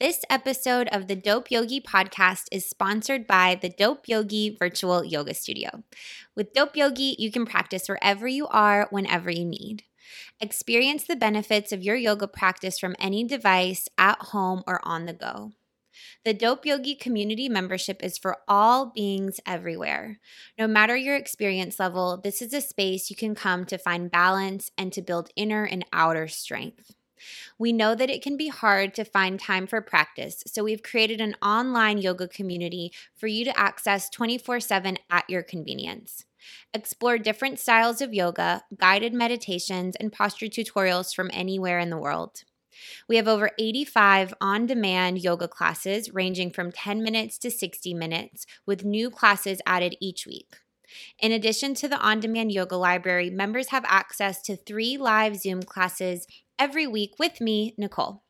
This episode of the Dope Yogi podcast is sponsored by the Dope Yogi Virtual Yoga Studio. With Dope Yogi, you can practice wherever you are, whenever you need. Experience the benefits of your yoga practice from any device, at home, or on the go. The Dope Yogi community membership is for all beings everywhere. No matter your experience level, this is a space you can come to find balance and to build inner and outer strength. We know that it can be hard to find time for practice, so we've created an online yoga community for you to access 24 7 at your convenience. Explore different styles of yoga, guided meditations, and posture tutorials from anywhere in the world. We have over 85 on demand yoga classes ranging from 10 minutes to 60 minutes, with new classes added each week. In addition to the on demand yoga library, members have access to three live Zoom classes every week with me, Nicole.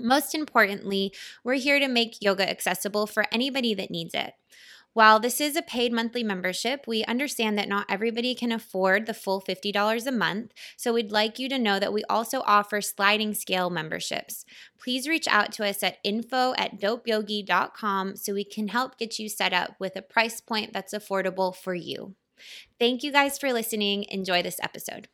Most importantly, we're here to make yoga accessible for anybody that needs it. While this is a paid monthly membership, we understand that not everybody can afford the full $50 a month, so we'd like you to know that we also offer sliding scale memberships. Please reach out to us at info at dopeyogi.com so we can help get you set up with a price point that's affordable for you. Thank you guys for listening. Enjoy this episode.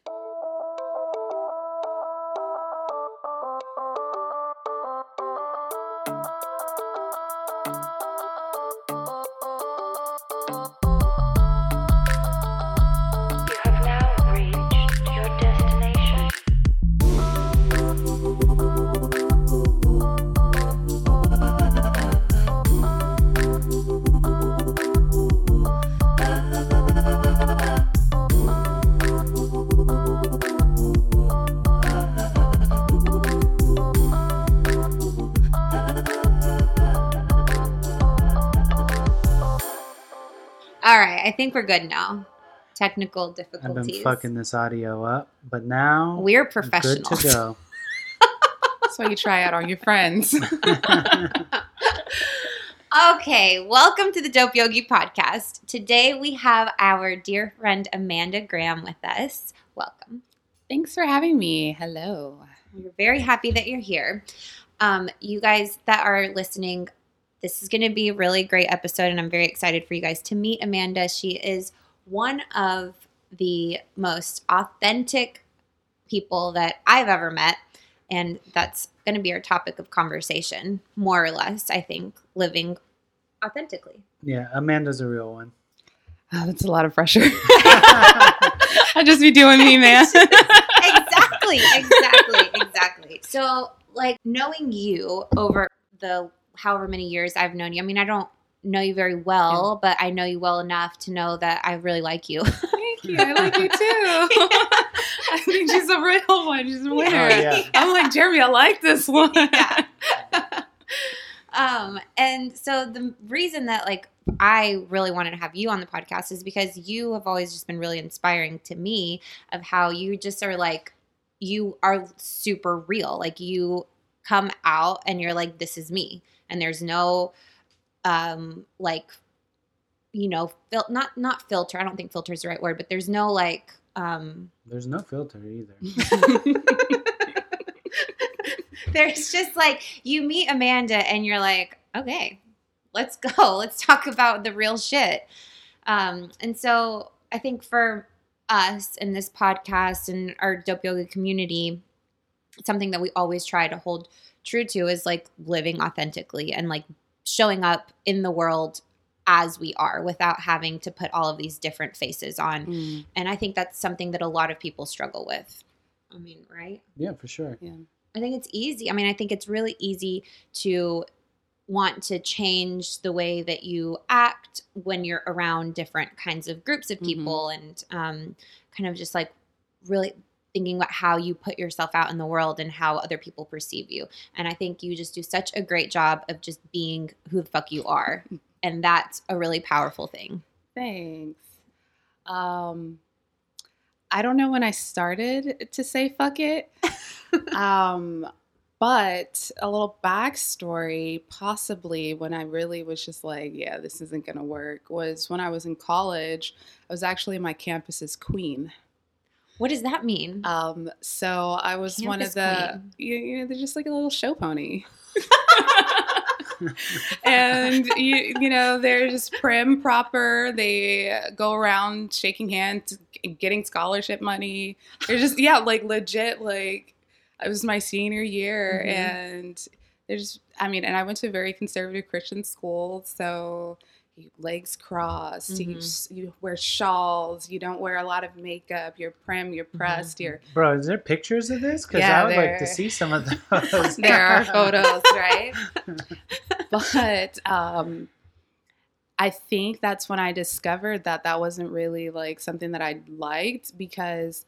Think we're good now. Technical difficulties. I've been fucking this audio up, but now We're I'm professionals. good to go. That's why you try out on your friends. Okay, welcome to the Dope Yogi podcast. Today we have our dear friend Amanda Graham with us. Welcome. Thanks for having me. Hello. We're very happy that you're here. Um, you guys that are listening, this is going to be a really great episode, and I'm very excited for you guys to meet Amanda. She is one of the most authentic people that I've ever met, and that's going to be our topic of conversation, more or less, I think, living authentically. yeah, Amanda's a real one. Oh, that's a lot of pressure. I just be doing me, man. exactly, exactly, exactly. So, like knowing you over the however many years I've known you. I mean, I don't know you very well, but I know you well enough to know that I really like you. Thank you. I like you too. I think she's a real one. She's a winner. Oh, yeah. I'm like, Jeremy, I like this one. Yeah. um, and so the reason that like I really wanted to have you on the podcast is because you have always just been really inspiring to me of how you just are like you are super real. Like you come out and you're like this is me and there's no um like you know fil- not not filter. I don't think filter is the right word, but there's no like um There's no filter either. There's just like you meet Amanda and you're like, okay, let's go. Let's talk about the real shit. Um, and so I think for us in this podcast and our Dope Yogi community, something that we always try to hold true to is like living authentically and like showing up in the world as we are without having to put all of these different faces on. Mm, And I think that's something that a lot of people struggle with. I mean, right? Yeah, for sure. yeah. I think it's easy. I mean, I think it's really easy to want to change the way that you act when you're around different kinds of groups of Mhm. people and um, kind of just like really thinking about how you put yourself out in the world and how other people perceive you. And I think you just do such a great job of just being who the fuck you are. And that's a really powerful thing. Thanks. Um, I don't know when I started to say fuck it. um, but a little backstory, possibly when I really was just like, yeah, this isn't going to work, was when I was in college. I was actually my campus's queen. What does that mean? Um, so I was one of the, you, you know, they're just like a little show pony. and you you know they're just prim proper they go around shaking hands getting scholarship money they're just yeah like legit like it was my senior year Mhm. and there's i mean and i went to a very conservative christian school so you legs crossed you, Mhm. s- you wear shawls you don't wear a lot of makeup you're prim you're pressed you're Bro, is there pictures of this? Because Yeah, I would like to see some of those. there are photos, right? but um, I think that's when I discovered that that wasn't really like something that I liked because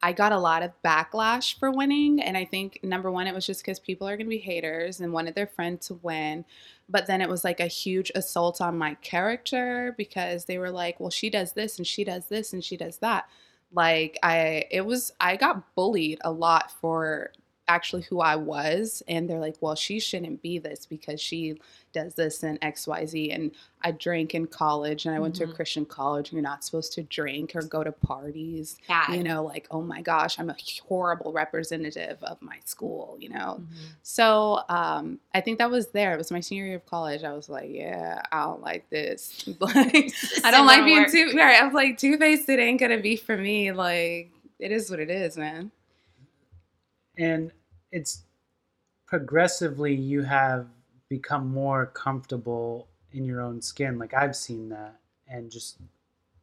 I got a lot of backlash for winning. And I think number one, it was just because people are going to be haters and wanted their friend to win. But then it was like a huge assault on my character because they were like, well, she does this and she does this and she does that. Like, I, it was, I got bullied a lot for actually who I was. And they're like, well, she shouldn't be this because she does this and XYZ. And I drank in college and I went to Mhm. a Christian college. And you're not supposed to drink or go to parties. Bad. You know, like, oh my gosh, I'm a horrible representative of my school, you know? Mhm. So um, I think that was there. It was my senior year of college. I was like, yeah, I don't like this. like, I don't like being work. too. Right, I was like, two faced. It ain't gonna be for me. Like, it is what it is, man. and it's progressively you have become more comfortable in your own skin. Like i've seen that. And just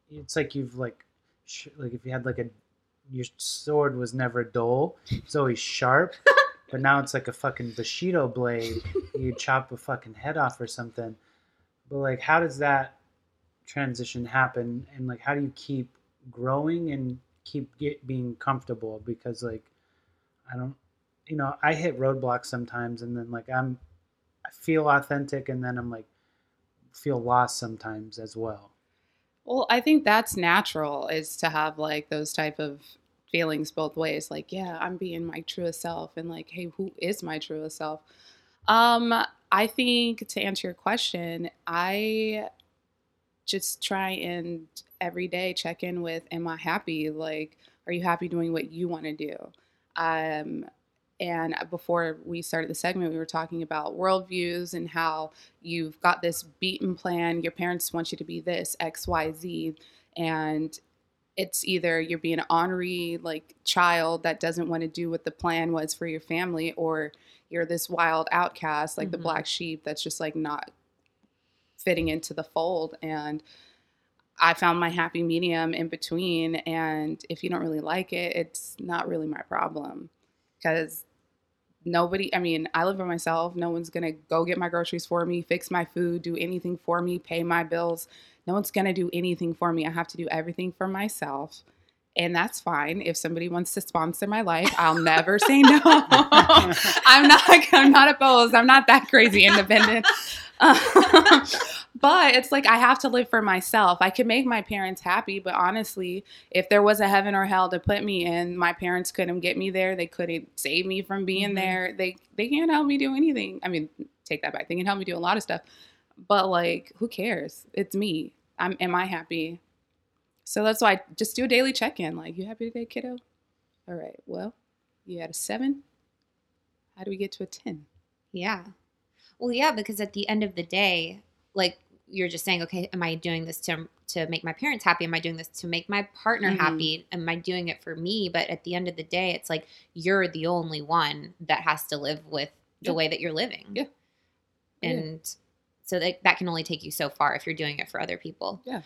it's like you've like sh- like if you had like a your sword was never dull it's always sharp. But now it's like a fucking bushido blade. You chop a fucking head off or something. But like how does that transition happen? And like how do you keep growing and keep get being comfortable? Because like i don't you know i hit roadblocks sometimes and then like i'm i feel authentic and then i'm like feel lost sometimes as well Well, I think that's natural is to have like those type of feelings both ways. Like, yeah, I'm being my truest self, and like, hey, who is my truest self? Um, I think to answer your question, I just try and every day check in with, am I happy? Like, are you happy doing what you want to do? Um, and before we started the segment, we were talking about worldviews and how you've got this beaten plan. Your parents want you to be this X, Y, Z, and it's either you're being an ornery like child that doesn't want to do what the plan was for your family, or you're this wild outcast like the Mhm. black sheep that's just like not fitting into the fold. And I found my happy medium in between. And if you don't really like it, it's not really my problem because nobody i mean i live by myself. No one's gonna go get my groceries for me fix my food do anything for me pay my bills. No one's gonna do anything for me. I have to do everything for myself and that's fine if somebody wants to sponsor my life i'll never say no i'm not i'm not opposed i'm not that crazy independent but it's like I have to live for myself. I could make my parents happy, but honestly, if there was a heaven or hell to put me in, my parents couldn't get me there. They couldn't save me from being Mhm. there. They they can't help me do anything. I mean, take that back. They can help me do a lot of stuff. But like, who cares? It's me. I'm am I happy? So that's why I just do a daily check-in. Like, you happy today, kiddo? All right. Well, you had a seven. How do we get to a ten? Yeah. Well, yeah, because at the end of the day, like you're just saying, okay, am I doing this to to make my parents happy? Am I doing this to make my partner Mhm. happy? Am I doing it for me? But at the end of the day, it's like you're the only one that has to live with the Yeah. way that you're living. Yeah. Yeah. And so that that can only take you so far if you're doing it for other people. Yeah.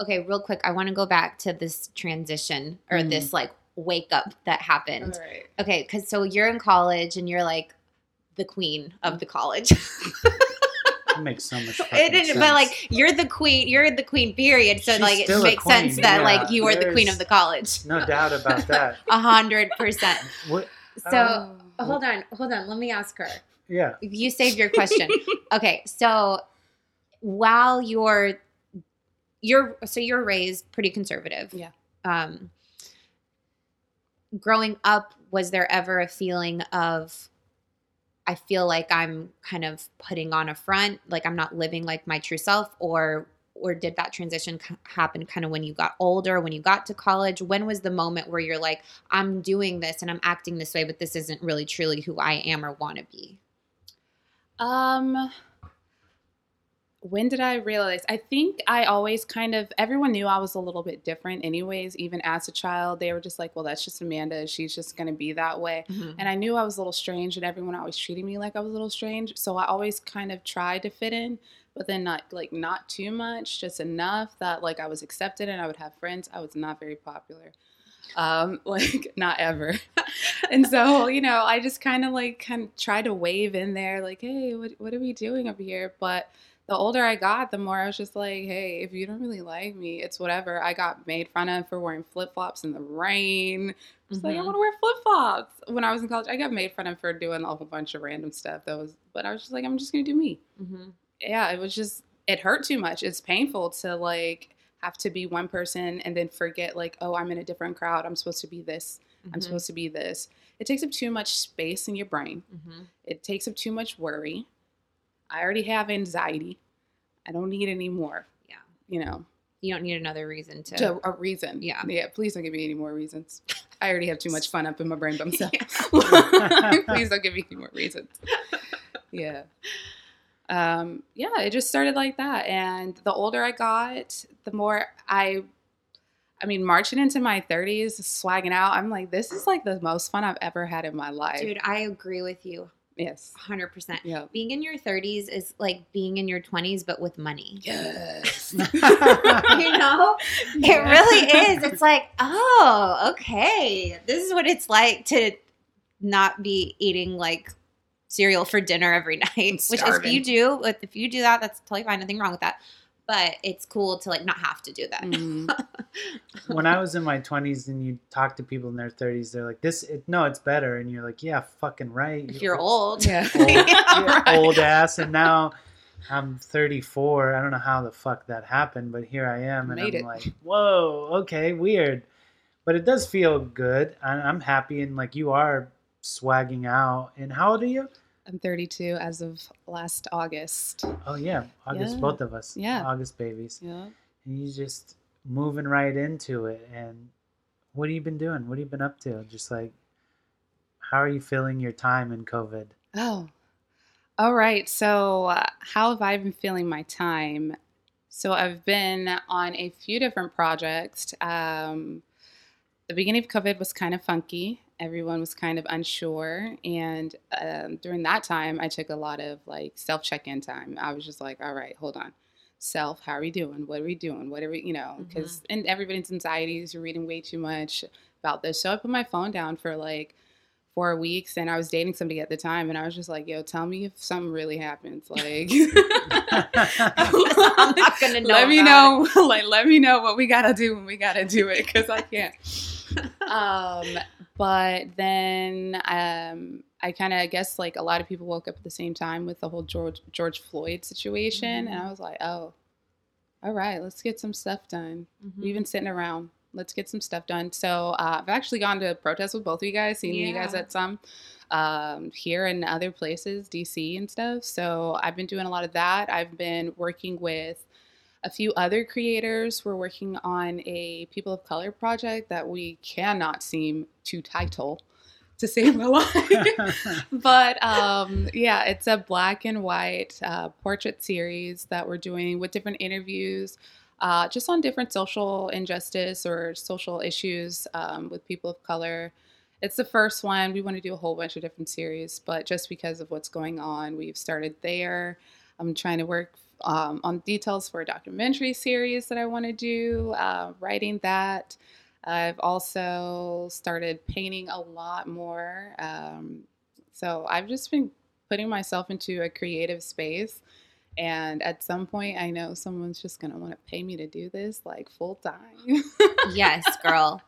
Okay, real quick, I want to go back to this transition or Mhm. this like wake up that happened. All right. Okay, because so you're in college and you're like the queen of the college. It makes so much it fucking didn't, sense. but like you're the queen, you're the queen. Period. So She's like it still a makes sense that yeah. like you are the queen of the college. no doubt about that. A hundred percent. What? So Oh. hold on, hold on. Let me ask her. Yeah. You saved your question. okay, so while you're you're so you're raised pretty conservative. Yeah. Um growing up, was there ever a feeling of I feel like I'm kind of putting on a front, like I'm not living like my true self or or did that transition happen kind of when you got older, when you got to college? When was the moment where you're like, I'm doing this and I'm acting this way, but this isn't really truly who I am or want to be? Um, when did I realize? I think I always kind of everyone knew I was a little bit different anyways, even as a child. They were just like, well, that's just Amanda. She's just going to be that way. And I knew I was a little strange and everyone always treated me like I was a little strange. So I always kind of tried to fit in, but then not like not too much, just enough that like I was accepted and I would have friends. I was not very popular. Um, like not ever. and so, you know, I just kind of like kind of tried to wave in there like, "Hey, what what are we doing up here?" But the older I got, the more I was just like, hey, if you don't really like me, it's whatever. I got made fun of for wearing flip flops in the rain. Just like, I Mhm. want to wear flip flops. When I was in college, I got made fun of for doing a whole bunch of random stuff. That was, but I was just like, I'm just gonna do me. Mhm. Yeah, it was just, it hurt too much. It's painful to like have to be one person and then forget like, oh, I'm in a different crowd. I'm supposed to be this. I'm Mhm. supposed to be this. It takes up too much space in your brain. Mhm. It takes up too much worry. I already have anxiety. I don't need any more. Yeah. You know, You don't need another reason to. to a reason. Yeah. Yeah. Please don't give me any more reasons. I already have too much fun up in my brain by myself. Please don't give me any more reasons. Yeah. Um, yeah, it just started like that. And the older I got, the more I I mean, marching into my 30s, swagging out, I'm like, this is like the most fun I've ever had in my life. Dude, I agree with you Yes. 100%. Yeah. Being in your 30s is like being in your 20s, but with money. Yes. you know? It really is. It's like, oh, okay. This is what it's like to not be eating like cereal for dinner every night. Which if you do, if you do that, that's totally fine. Nothing wrong with that. But it's cool to like not have to do that. Mm. when I was in my 20s and you talk to people in their 30s, they're like, "This, it, no, it's better," and you're like, "Yeah, fucking right." If you're old. Yeah. old, Yeah, yeah, right. old ass, and now I'm 34. I don't know how the fuck that happened, but here I am, and Made I'm it. like, "Whoa, okay, weird," but it does feel good. I- I'm happy, and like you are swagging out. And how old are you? I'm 32 as of last August. Oh yeah, August, Yeah. both of us. Yeah. August babies. Yeah. and you just moving right into it and what have you been doing what have you been up to just like how are you feeling your time in covid Oh, all right. So, uh, how have I been feeling my time? So, I've been on a few different projects. Um, the beginning of COVID was kind of funky. Everyone was kind of unsure. And um, during that time, I took a lot of like self check in time. I was just like, all right, hold on. Self, how are we doing? What are we doing? What are we, you know, because, and everybody's anxieties, you're reading way too much about this. So, I put my phone down for like, four weeks and I was dating somebody at the time and I was just like, yo, tell me if something really happens. Like I'm not gonna know Let me know like let me know what we gotta do when we gotta do it because I can't. um but then um I kind of guess like a lot of people woke up at the same time with the whole George George Floyd situation and I was like, oh, all right, let's get some stuff done. Mhm. We've been sitting around. Let's get some stuff done. So uh, I've actually gone to protests with both of you guys, seen you guys at some um, here and other places, DC and stuff. So I've been doing a lot of that. I've been working with a few other creators. We're working on a people of color project that we cannot seem to title to save my life. but um, yeah, it's a black and white uh, portrait series that we're doing with different interviews, uh, just on different social injustice or social issues um, with people of color. It's the first one. We want to do a whole bunch of different series, but just because of what's going on, we've started there. I'm trying to work um, on details for a documentary series that I want to do, uh, writing that. I've also started painting a lot more. Um, so I've just been putting myself into a creative space. And at some point, I know someone's just going to want to pay me to do this like full time. yes, girl.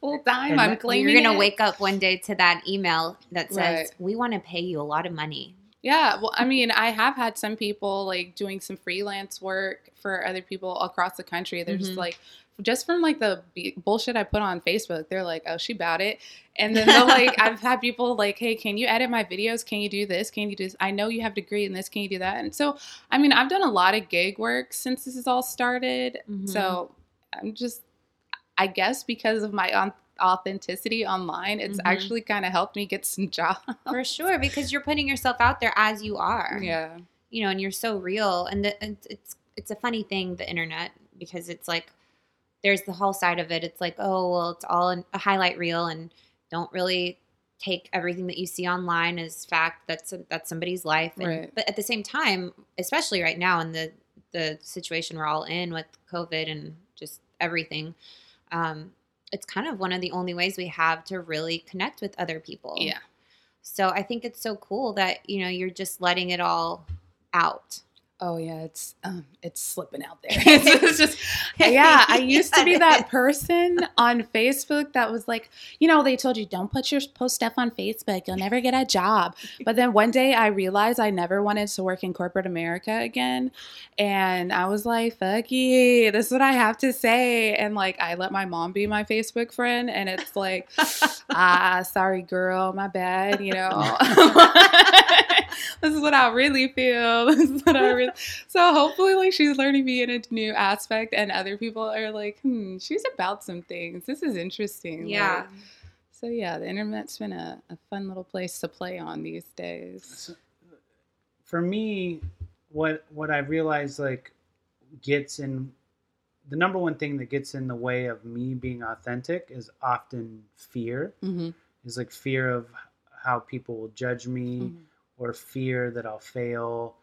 full time. And I'm claiming You're gonna wake up one day to that email that says, Right. "We want to pay you a lot of money." Yeah, well, I mean, I have had some people like doing some freelance work for other people across the country. They're Mhm. just like, just from like the b- bullshit I put on Facebook, they're like, oh, she bought it. And then they'll like, I've had people like, hey, can you edit my videos? Can you do this? Can you do this? I know you have a degree in this. Can you do that? And so, I mean, I've done a lot of gig work since this has all started. Mhm. So I'm just, I guess because of my on- authenticity online, it's Mhm. actually kind of helped me get some jobs. For sure, because you're putting yourself out there as you are. Yeah. you know, and you're so real. And, the, and it's it's a funny thing, the internet, because it's like there's the whole side of it. It's like, oh well, it's all a highlight reel, and don't really take everything that you see online as fact. That's that's somebody's life. And, Right. But at the same time, especially right now in the the situation we're all in with COVID and just everything, um, it's kind of one of the only ways we have to really connect with other people. Yeah. So I think it's so cool that you know you're just letting it all out. Oh yeah, it's um, it's slipping out there. it's just yeah. I used to be that person on Facebook that was like, you know, they told you don't put your post stuff on Facebook, you'll never get a job. But then one day I realized I never wanted to work in corporate America again, and I was like, fuck you, this is what I have to say. And like I let my mom be my Facebook friend, and it's like, ah, sorry, girl, my bad. You know, this is what I really feel. This is what I really. So hopefully, like she's learning me in a new aspect, and other people are like, hmm, she's about some things. This is interesting. Yeah. Like, so yeah, the internet's been a, a fun little place to play on these days. So, for me, what what I realized like gets in the number one thing that gets in the way of me being authentic is often fear. Mm-hmm. Is like fear of how people will judge me, Mm-hmm. or fear that I'll fail,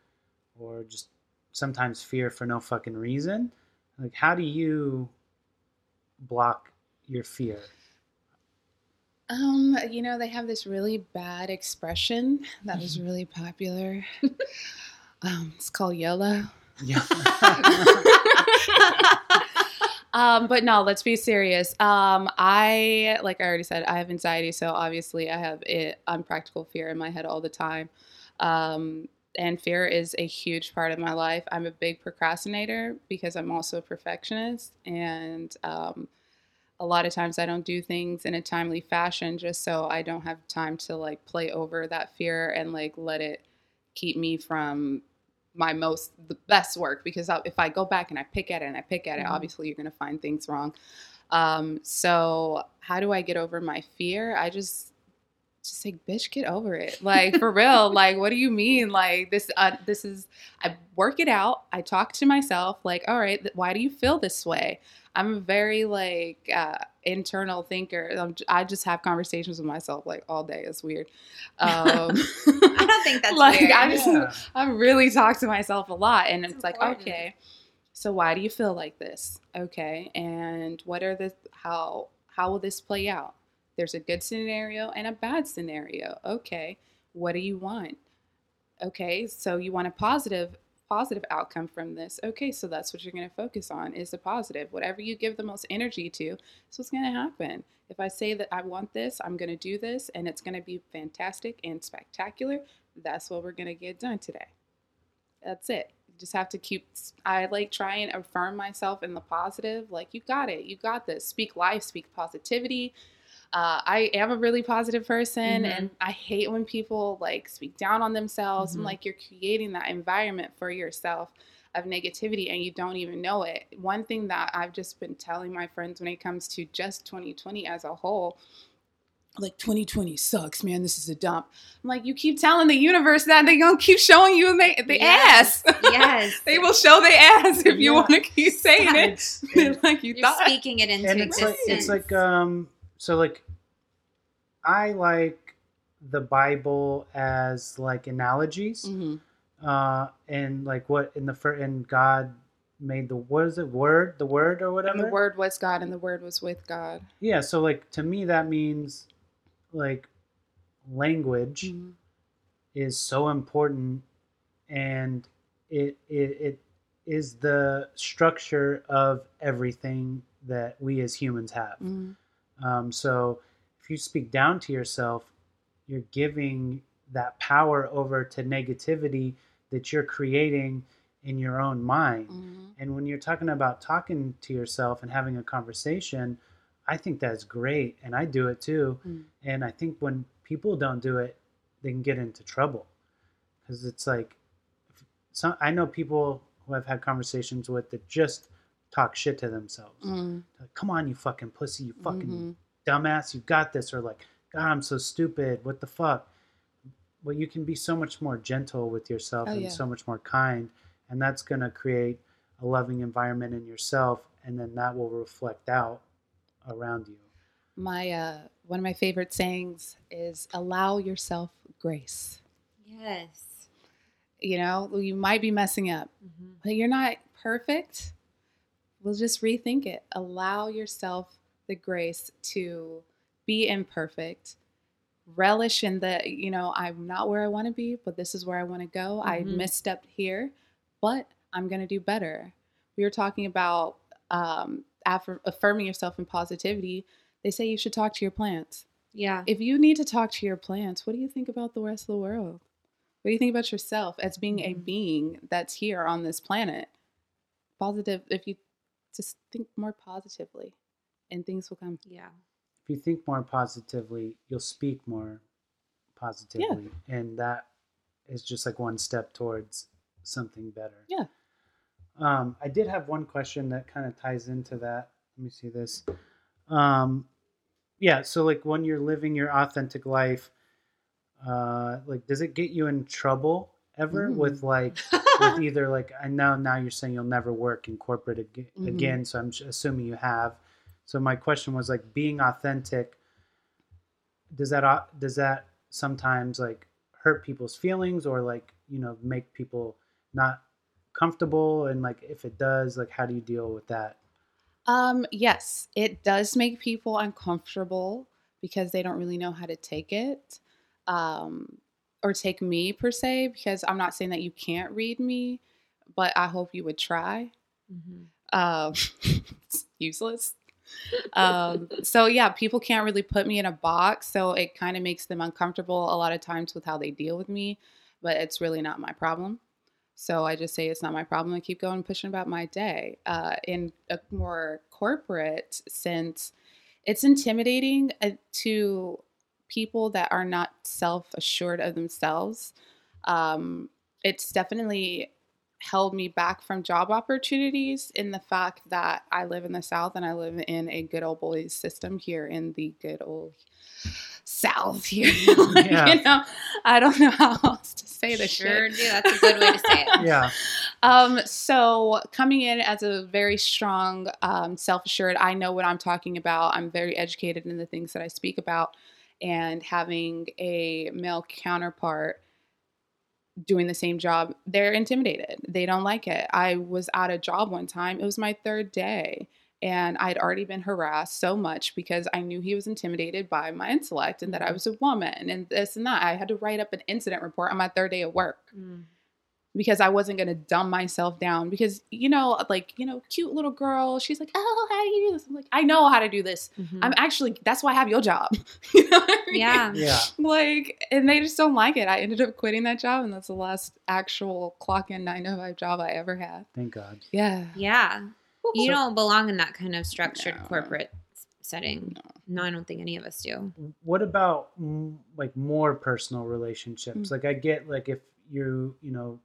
or just sometimes fear for no fucking reason. Like, how do you block your fear? Um, you know, they have this really bad expression that was really popular. um, it's called YOLO. Yeah. um, but no, let's be serious. Um, I, like I already said, I have anxiety, so obviously I have it, unpractical fear in my head all the time. Um, and fear is a huge part of my life. I'm a big procrastinator because I'm also a perfectionist, and um, a lot of times I don't do things in a timely fashion just so I don't have time to like play over that fear and like let it keep me from my most the best work because if I go back and I pick at it and I pick at it, Mhm. obviously you're gonna find things wrong. Um, so how do I get over my fear? I just just say, bitch, get over it. Like for real. Like, what do you mean? Like this, uh, this is. I work it out. I talk to myself. Like, all right, th- why do you feel this way? I'm a very like uh, internal thinker. I'm, I just have conversations with myself like all day. It's weird. Um, I don't think that's like weird. I just Yeah. I really talk to myself a lot, and It's it's, like important. okay. So why do you feel like this? Okay, and what are the how how will this play out? There's a good scenario and a bad scenario. Okay, what do you want? Okay, so you want a positive positive outcome from this. Okay, so that's what you're going to focus on is the positive. Whatever you give the most energy to, is what's going to happen. If I say that I want this, I'm going to do this, and it's going to be fantastic and spectacular, that's what we're going to get done today. That's it. You just have to keep, I like try and affirm myself in the positive. Like, you got it. You got this. Speak life, speak positivity. Uh, I am a really positive person, Mhm. and I hate when people like speak down on themselves. Mhm. I'm like, you're creating that environment for yourself of negativity and you don't even know it. One thing that I've just been telling my friends when it comes to just 2020 as a whole, like 2020 sucks, man. This is a dump. I'm like, you keep telling the universe that they're gonna keep showing you the, the Yes. ass. Yes. they will show the ass if you want to keep saying it. It- like you You're thought. speaking it into and it's like existence. it's like um so like I like the Bible as like analogies. Mhm. uh and like what in the first and god made the what is it word the word or whatever And the word was God, and the word was with God. yeah so like to me that means like language Mhm. is so important and it it, it is the structure of everything that we as humans have Mhm. um, so if you speak down to yourself, you're giving that power over to negativity that you're creating in your own mind. Mhm. And when you're talking about talking to yourself and having a conversation, I think that's great. And I do it too. Mm. And I think when people don't do it, they can get into trouble. Because it's like, some, I know people who I've had conversations with that just talk shit to themselves. Mhm. Like, Come on, you fucking pussy, you fucking Mhm. Dumbass, you got this, or like, God, I'm so stupid, what the fuck? well you can be so much more gentle with yourself Oh, and yeah. so much more kind and that's going to create a loving environment in yourself and then that will reflect out around you My uh, one of my favorite sayings is allow yourself grace. Yes. You know, you might be messing up, Mhm. but you're not perfect. We'll just rethink it. Allow yourself the grace to be imperfect. Relish in the, you know, I'm not where I want to be, but this is where I want to go. I Mhm. misstepped here, but I'm going to do better. We were talking about um, affirm- affirming yourself in positivity. They say you should talk to your plants. Yeah. If you need to talk to your plants, what do you think about the rest of the world? What do you think about yourself as being a Mhm. being that's here on this planet? Positive, if you just think more positively and things will come. yeah. if you think more positively you'll speak more positively and that is just like one step towards something better Yeah. um, i did have one question that kind of ties into that let me see this um, yeah so like when you're living your authentic life uh, like does it get you in trouble ever Mm. with like with either like I know now you're saying you'll never work in corporate ag- Mhm. again, so I'm assuming you have. So my question was like being authentic. Does that au- does that sometimes like hurt people's feelings or like you know make people not comfortable and like if it does like how do you deal with that? Um, yes, it does make people uncomfortable because they don't really know how to take it. Um, or take me per se, because I'm not saying that you can't read me, but I hope you would try. Mhm. um, it's useless. Um, so yeah, people can't really put me in a box, so it kind of makes them uncomfortable a lot of times with how they deal with me, but it's really not my problem. So I just say it's not my problem and keep going pushing about my day. Uh, in a more corporate sense, it's intimidating uh, to people that are not self assured of themselves. Um, it's definitely held me back from job opportunities in the fact that I live in the South and I live in a good old boys system here in the good old South here. Like, Yeah. You know, I don't know how else to say this Sure shit. do. That's a good way to say it. Yeah, Um, so coming in as a very strong, um, self-assured, I know what I'm talking about. I'm very educated in the things that I speak about, and having a male counterpart doing the same job, they're intimidated. They don't like it. I was at a job one time. It was my third day. And I'd already been harassed so much because I knew he was intimidated by my intellect and that I was a woman and this and that. I had to write up an incident report on my third day of work Mm. Because I wasn't going to dumb myself down because you know like you know cute little girl she's like oh how do you do this I'm like I know how to do this Mhm. I'm actually that's why I have your job you know what I mean? yeah. yeah. like and they just don't like it I ended up quitting that job and that's the last actual clock in 9 to 5 job I ever had Thank God. yeah Yeah. You So- don't belong in that kind of structured No. corporate setting. No, I don't think any of us do. what about like more personal relationships Mm. like i get like if you you know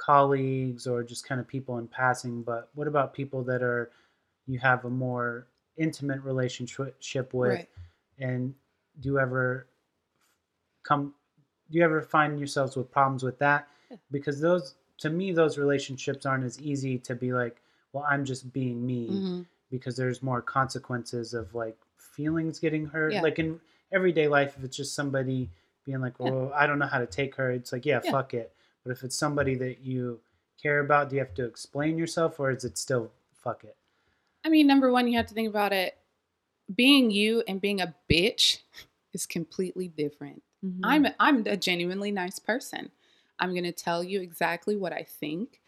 colleagues or just kind of people in passing but what about people that are you have a more intimate relationship with Right. and do you ever come do you ever find yourselves with problems with that Yeah. because those to me those relationships aren't as easy to be like well i'm just being me Mhm. because there's more consequences of like feelings getting hurt. Yeah. Like in everyday life, if it's just somebody being like, Yeah. "Well, I don't know how to take her," it's like, "Yeah, Yeah. fuck it." But if it's somebody that you care about, do you have to explain yourself, or is it still fuck it? I mean number one you have to think about it being you and being a bitch is completely different Mhm. I'm I'm a genuinely nice person. I'm gonna tell you exactly what I think,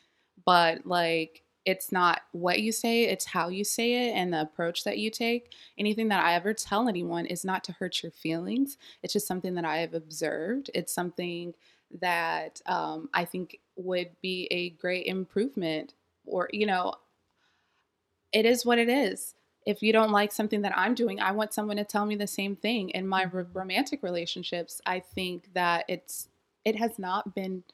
but like it's not what you say, it's how you say it and the approach that you take. Anything that I ever tell anyone is not to hurt your feelings. It's just something that I have observed. It's something that um, I think would be a great improvement, or you know, it is what it is. If you don't like something that I'm doing, I want someone to tell me the same thing. In my r- romantic relationships, I think that it's it has not been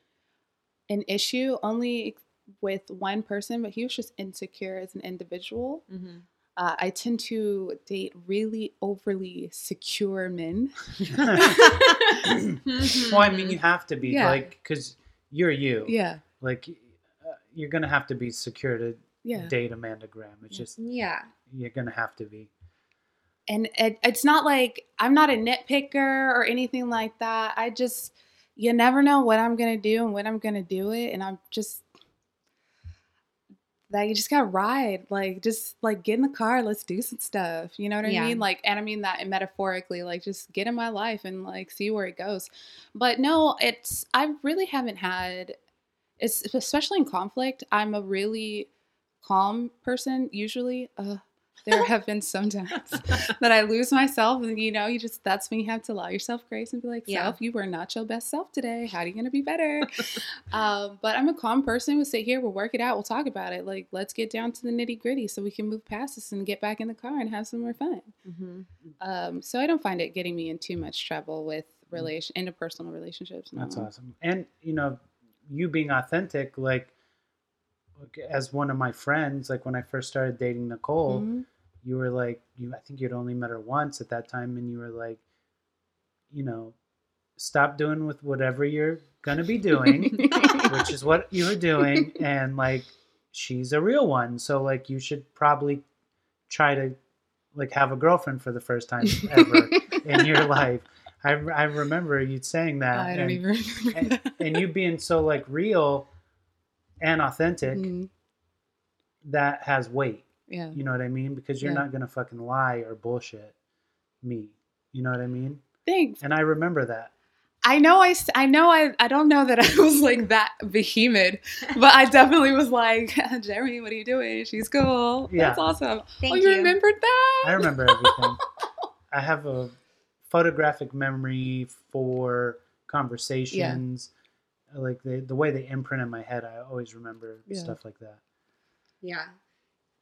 an issue only with one person, but he was just insecure as an individual. Mhm. Uh, I tend to date really overly secure men. well, I mean, you have to be Yeah. like because you're you. Yeah, Like uh, you're gonna have to be secure to yeah. date Amanda Graham. It's just yeah. you're gonna have to be. and it, it's not like I'm not a nitpicker or anything like that. I just you never know what I'm gonna do and when I'm gonna do it, and I'm just that you just gotta ride, like just like get in the car, let's do some stuff. You know what I Yeah. mean? Like, and I mean that metaphorically, like just get in my life and like see where it goes. But no, it's I really haven't had. It's especially in conflict. I'm a really calm person usually. Uh, there have been some times that I lose myself, and you know, you just that's when you have to allow yourself grace and be like, Yeah. self, you were not your best self today. How are you gonna be better? um, but I'm a calm person. We'll sit here, we'll work it out, we'll talk about it. Like, let's get down to the nitty gritty so we can move past this and get back in the car and have some more fun. Mhm. Um, so I don't find it getting me in too much trouble with relation interpersonal relationships. No. That's awesome. And you know, you being authentic, like, like, as one of my friends, like when I first started dating Nicole, Mhm. You were like, you I think you'd only met her once at that time, and you were like, you know, stop doing with whatever you're gonna be doing, which is what you were doing, and like, she's a real one, so like, you should probably try to like have a girlfriend for the first time ever in your life. I, I remember you saying that. I don't and- even. remember and, that. and you being so like real and authentic Mhm. that has weight Yeah. you know what i mean because you're Yeah. not gonna fucking lie or bullshit me you know what i mean Thanks. and i remember that I know I, I know I, I don't know that I was like that behemoth, but I definitely was like, Jeremy, what are you doing? She's cool. Yeah. That's awesome. Thank oh, you, you. remembered that? i remember everything i have a photographic memory for conversations Yeah. like the, the way they imprint in my head i always remember Yeah. stuff like that Yeah.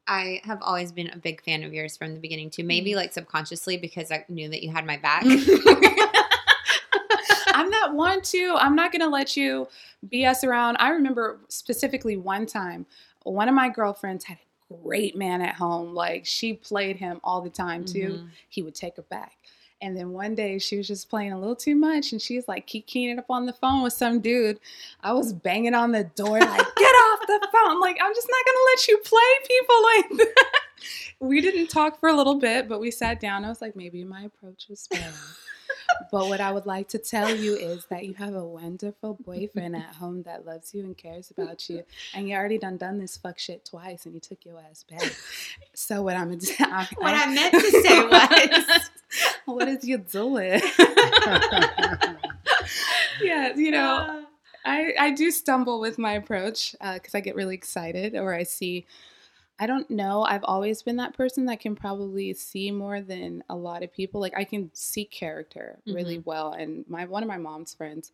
I have always been a big fan of yours from the beginning too. Maybe Mm. like subconsciously because I knew that you had my back. I'm that one too. I'm not gonna let you BS around. I remember specifically one time, one of my girlfriends had a great man at home. Like she played him all the time too. Mhm. He would take her back. And then one day she was just playing a little too much and she's like keying it up on the phone with some dude. I was banging on the door like, get the phone. Like, I'm just not gonna let you play people like that. We didn't talk for a little bit, but we sat down. I was like, maybe my approach was bad. But what I would like to tell you is that you have a wonderful boyfriend at home that loves you and cares about you. And you already done done this fuck shit twice and you took your ass back. So what I'm I, What I meant to say was- What is you doing? yeah, you know, uh. I, I do stumble with my approach uh, because I get really excited or I see. I don't know. I've always been that person that can probably see more than a lot of people. Like I can see character really mm-hmm. well. And my one of my mom's friends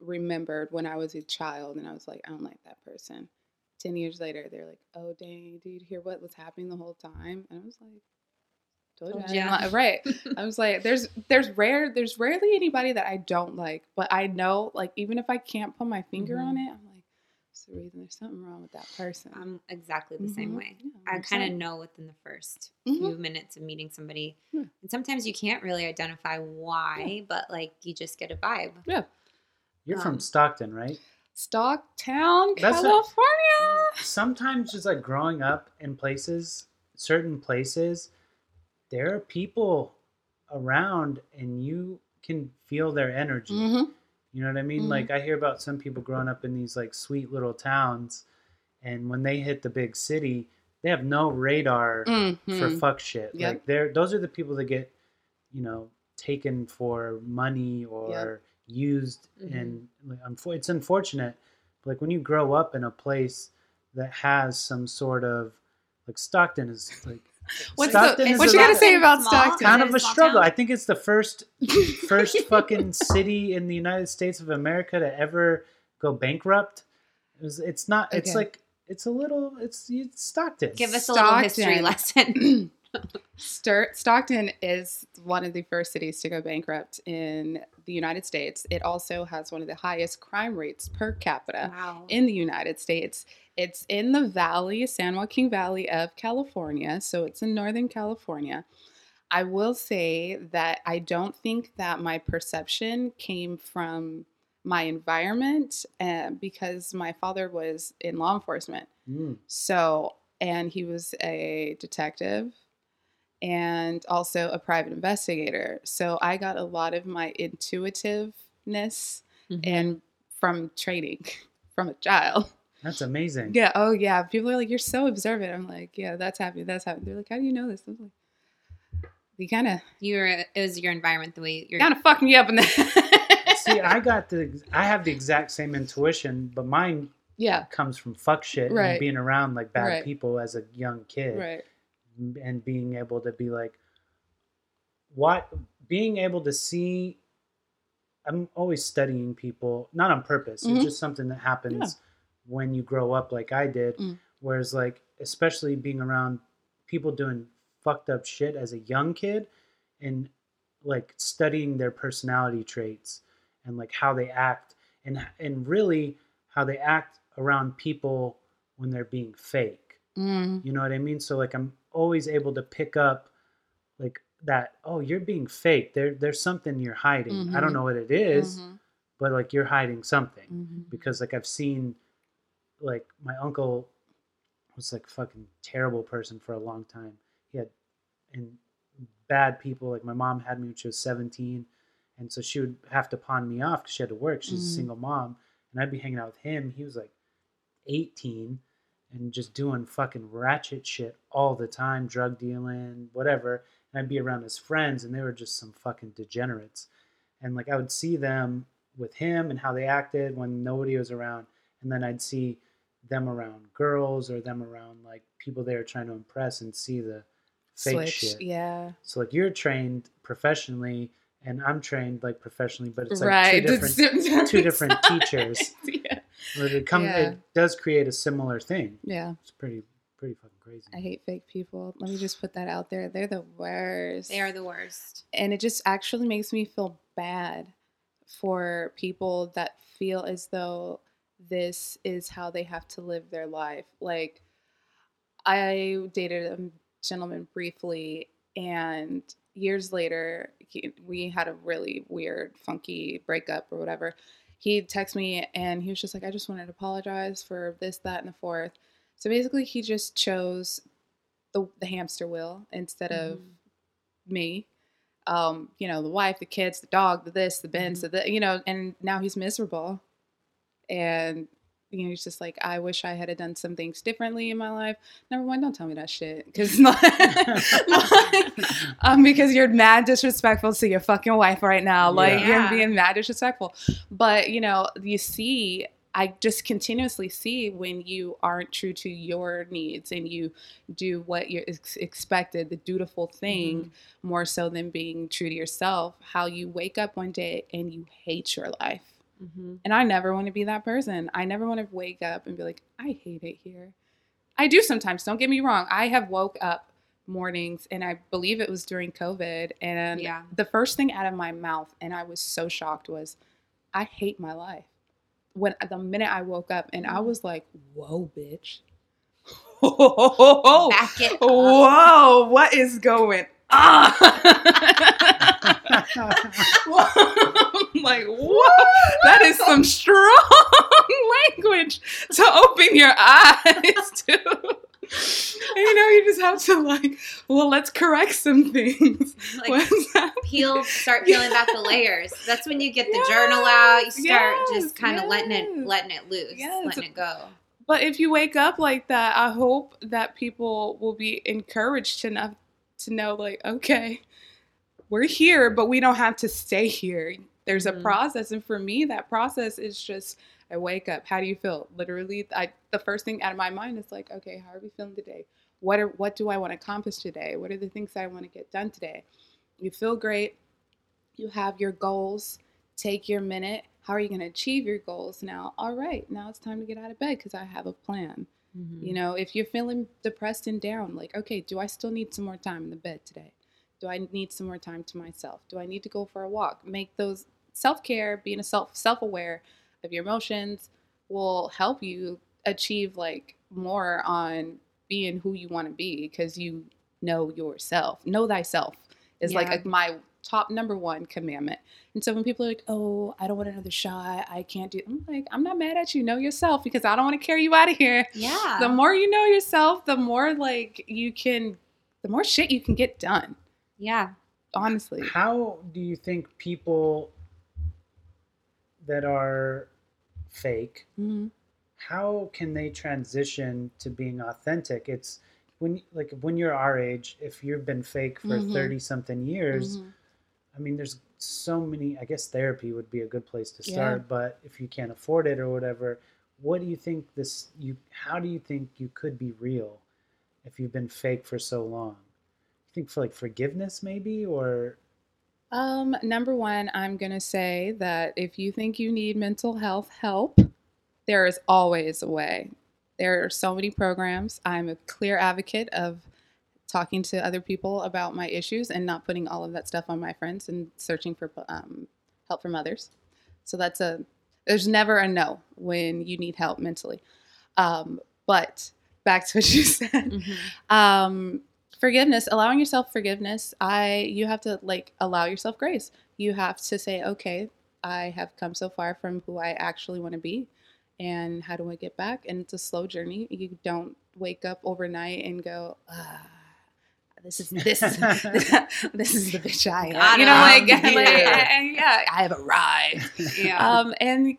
remembered when I was a child, and I was like, I don't like that person. Ten years later, they're like, Oh dang, did you hear what was happening the whole time? And I was like, Told you, Told I didn't li- right. I was like, there's there's rare there's rarely anybody that I don't like, but I know like even if I can't put my finger on it, I'm like, it's the reason there's something wrong with that person. I'm exactly the same Mhm. way. Yeah, I kind of know within the 1st Mhm. few minutes of meeting somebody. Yeah. And sometimes you can't really identify why, but like you just get a vibe. Yeah. you're Um, from stockton right Stocktown, That's what- California. sometimes just like growing up in places, certain places, there are people around and you can feel their energy. Mhm. You know what I mean? Mhm. Like I hear about some people growing up in these like sweet little towns and when they hit the big city, they have no radar for Mhm. fuck shit. Yep. Like they're those are the people that get, you know, taken for money or used Mhm. and it's unfortunate. But like when you grow up in a place that has some sort of like Stockton is like What's Stockton the, is what you gotta say about Small? Stockton? kind of a a struggle. town? I think it's the first first fucking city in the United States of America to ever go bankrupt. It was, it's not. It's Okay. like it's a little. It's, it's Stockton. Give us a little history lesson. Stur- Stockton is one of the first cities to go bankrupt in the United States. It also has one of the highest crime rates per capita Wow. in the United States. It's in the valley, San Joaquin Valley of California. So it's in Northern California. I will say that I don't think that my perception came from my environment uh, because my father was in law enforcement. Mm. So, and he was a detective and also a private investigator. So I got a lot of my intuitiveness Mhm. and from training from a child. That's amazing. Yeah. Oh, yeah. People are like, you're so observant. I'm like, yeah, that's happening. That's happening. They're like, how do you know this? I'm like, you kind of, you were. It was your environment, the way you're. kind of fucked me up in that. See, I got the I have the exact same intuition, but mine yeah. comes from fuck shit Right. and being around like bad Right. people as a young kid Right. And being able to be like what being able to see I'm always studying people, not on purpose. Mhm. It's just something that happens when you grow up like I did. Mm. Whereas like especially being around people doing fucked up shit as a young kid and like studying their personality traits and like how they act and and really how they act around people when they're being fake. Mm. You know what I mean? So like I'm always able to pick up like that, oh, you're being fake. There there's something you're hiding. I don't Mhm. know what it is, Mhm. but like you're hiding something. Mhm. Because like I've seen like my uncle was like fucking terrible person for a long time. He had and bad people like my mom had me when she was 17 and so she would have to pawn me off because she had to work she's a single mom and i'd be hanging out with him he was like 18 and just doing fucking ratchet shit all the time drug dealing whatever and i'd be around his friends and they were just some fucking degenerates and like i would see them with him and how they acted when nobody was around and then i'd see them around girls or them around like people they were trying to impress and see the fake Switch. shit Yeah. so like you're trained professionally and I'm trained like professionally, but it's like right. two different two different teachers. yeah. But it come Yeah. it does create a similar thing. Yeah. It's pretty pretty fucking crazy. I hate fake people. Let me just put that out there. They're the worst. They are the worst. and it just actually makes me feel bad for people that feel as though this is how they have to live their life. Like, I dated a gentleman briefly, and years later, he, we had a really weird, funky breakup or whatever. He texted me and he was just like, I just wanted to apologize for this, that, and the fourth. So basically, he just chose the, the hamster wheel instead of Mhm. me um you know the wife the kids the dog the this the bins the, the you know and now he's miserable and you know he's just like i wish i had done some things differently in my life number one don't tell me that shit because um because you're mad disrespectful to your fucking wife right now like Yeah. you're being mad disrespectful but you know you see I just continuously see when you aren't true to your needs and you do what you're ex- expected, the dutiful thing, more so than being true to yourself, how you wake up one day and you hate your life. Mm-hmm. And I never want to be that person. I never want to wake up and be like, I hate it here. I do sometimes, don't get me wrong. I have woke up mornings and I believe it was during COVID and Yeah. the first thing out of my mouth and I was so shocked was I hate my life. When the minute I woke up and I was like, "Whoa, bitch." Back it up. Whoa, what is going on? Ah! I'm like, what? That is some strong language to open your eyes to. And, you know, you just have to like, well, let's correct some things. Like, peel, start peeling back the layers. That's when you get the journal out. You start Yes, just kind of letting it, letting it loose, Yes. letting it go. But if you wake up like that, I hope that people will be encouraged enough to know, like, okay, we're here, but we don't have to stay here. There's Mhm. a process, and for me, that process is just I wake up. How do you feel? Literally, I the first thing out of my mind is like, okay, how are we feeling today? What are what do I want to accomplish today? What are the things I want to get done today? You feel great. You have your goals. Take your minute. How are you going to achieve your goals now? All right, now it's time to get out of bed because I have a plan. Mm-hmm. You know, if you're feeling depressed and down, like, okay, do I still need some more time in the bed today? Do I need some more time to myself? Do I need to go for a walk? Make those self care, being a self self aware of your emotions will help you achieve like more on being who you want to be because you know yourself. Know thyself is like a, my top number one commandment. And so when people are like, "Oh, I don't want another shot. I can't do," I'm like, "I'm not mad at you. Know yourself because I don't want to carry you out of here." Yeah. The more you know yourself, the more like you can, the more shit you can get done. yeah. Honestly, How do you think people that are fake, Mhm. how can they transition to being authentic? It's when like when you're our age, if you've been fake for Mhm. 30 something years, Mhm. I mean there's so many I guess therapy would be a good place to Yeah. start, but if you can't afford it or whatever, what do you think this you how do you think you could be real if you've been fake for so long? You think for like forgiveness maybe or Um, number one, I'm gonna say that if you think you need mental health help, there is always a way. There are so many programs. I'm a clear advocate of talking to other people about my issues and not putting all of that stuff on my friends and searching for um, help from others. So that's a there's never a no when you need help mentally. Um, but back to what you said Mhm. um forgiveness allowing yourself forgiveness i you have to like allow yourself grace you have to say okay i have come so far from who i actually want to be and how do i get back and it's a slow journey you don't wake up overnight and go ah, this is this is this is the bitch i am you know like, him. like Yeah. I- I- yeah i have arrived Yeah. um, and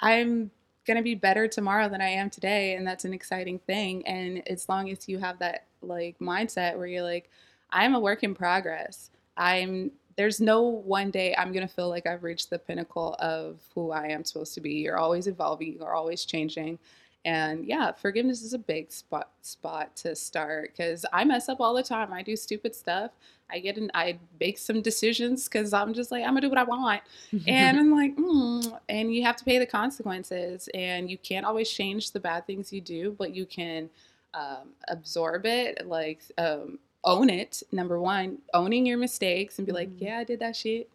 I'm gonna be better tomorrow than I am today, and that's an exciting thing. And as long as you have that like mindset where you're like, I'm a work in progress. I'm there's no one day I'm gonna feel like I've reached the pinnacle of who I am supposed to be. You're always evolving. You're always changing. And yeah, forgiveness is a big spot spot to start because I mess up all the time. I do stupid stuff. I get in, I make some decisions because I'm just like I'm gonna do what I want and I'm like, mm, and you have to pay the consequences, and you can't always change the bad things you do, but you can um, absorb it, like um, own it. Number one, owning your mistakes and be like, Mhm. yeah, I did that shit.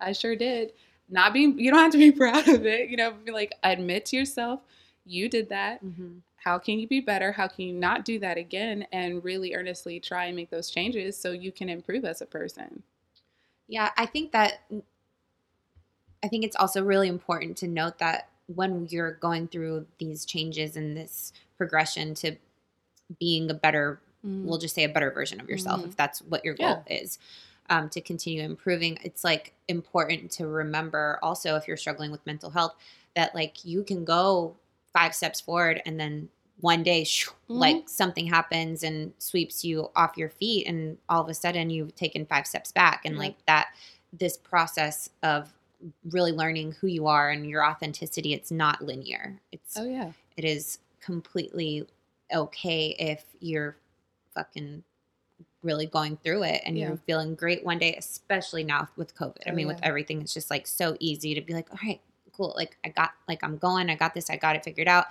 I sure did. Not being, you don't have to be proud of it. You know, be like, admit to yourself, you did that. Mhm. How can you be better? How can you not do that again? And really earnestly try and make those changes so you can improve as a person. Yeah, I think that I think it's also really important to note that when you're going through these changes and this progression to being a better, we'll just say a better version of yourself, Mhm. if that's what your goal is, um, to continue improving. It's like important to remember also if you're struggling with mental health that like you can go five steps forward and then one day shoo, mm-hmm. like something happens and sweeps you off your feet and all of a sudden you've taken five steps back and Yep. like that this process of really learning who you are and your authenticity it's not linear it's Oh, yeah. it is completely okay if you're fucking really going through it and Yeah. you're feeling great one day especially now with covid i Oh, mean with everything it's just like so easy to be like all right cool like i got like i'm going i got this i got it figured out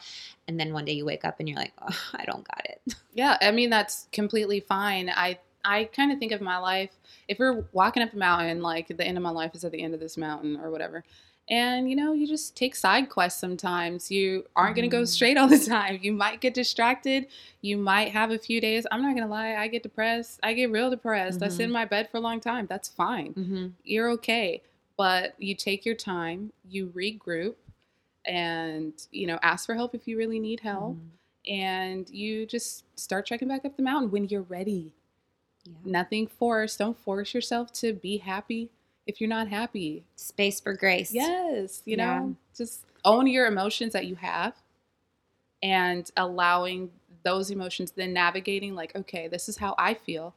and then one day you wake up and you're like oh, i don't got it Yeah, I mean that's completely fine. I I kind of think of my life if we're walking up a mountain, like the end of my life is at the end of this mountain or whatever. And you know, you just take side quests sometimes. You aren't going to go Mhm. straight all the time. You might get distracted. You might have a few days. I'm not going to lie, I get depressed. I get real depressed. I sit in Mhm. my bed for a long time. That's fine. mm-hmm. You're okay. But you take your time, you regroup and, you know, ask for help if you really need help and you just start trekking back up the mountain when you're ready. yeah. Nothing forced. Don't force yourself to be happy if you're not happy. space for grace Yes, you Yeah. know, just own your emotions that you have and allowing those emotions, then navigating, like, okay, this is how I feel.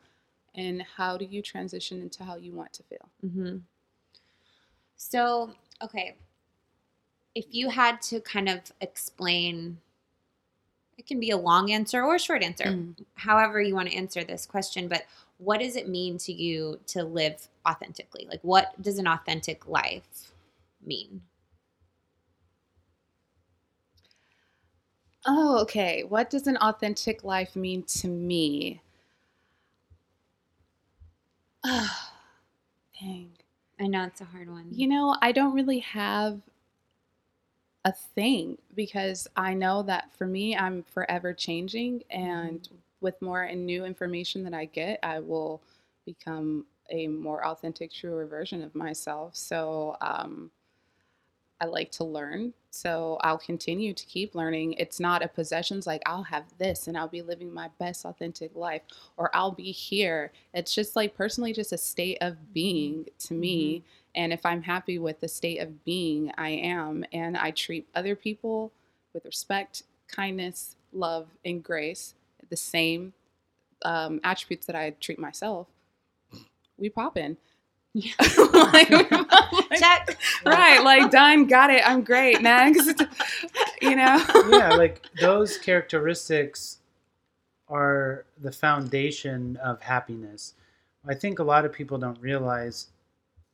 And how do you transition into how you want to feel? Mm-hmm. So, okay, if you had to kind of explain, it can be a long answer or a short answer, Mhm. however you want to answer this question, but what does it mean to you to live authentically? Like, what does an authentic life mean? Oh, okay. What does an authentic life mean to me? Ah, dang. I know it's a hard one. You know, I don't really have a thing because I know that for me, I'm forever changing. And with more and new information that I get, I will become a more authentic, truer version of myself. So, um, I like to learn. So I'll continue to keep learning. It's not a possessions like I'll have this and I'll be living my best authentic life or I'll be here. It's just like personally just a state of being to me. And if I'm happy with the state of being, I am. And I treat other people with respect, kindness, love, and grace, the same um, attributes that I treat myself. We pop in. Like, we like- Check. right like done got it i'm great next you know yeah, like those characteristics are the foundation of happiness. I think a lot of people don't realize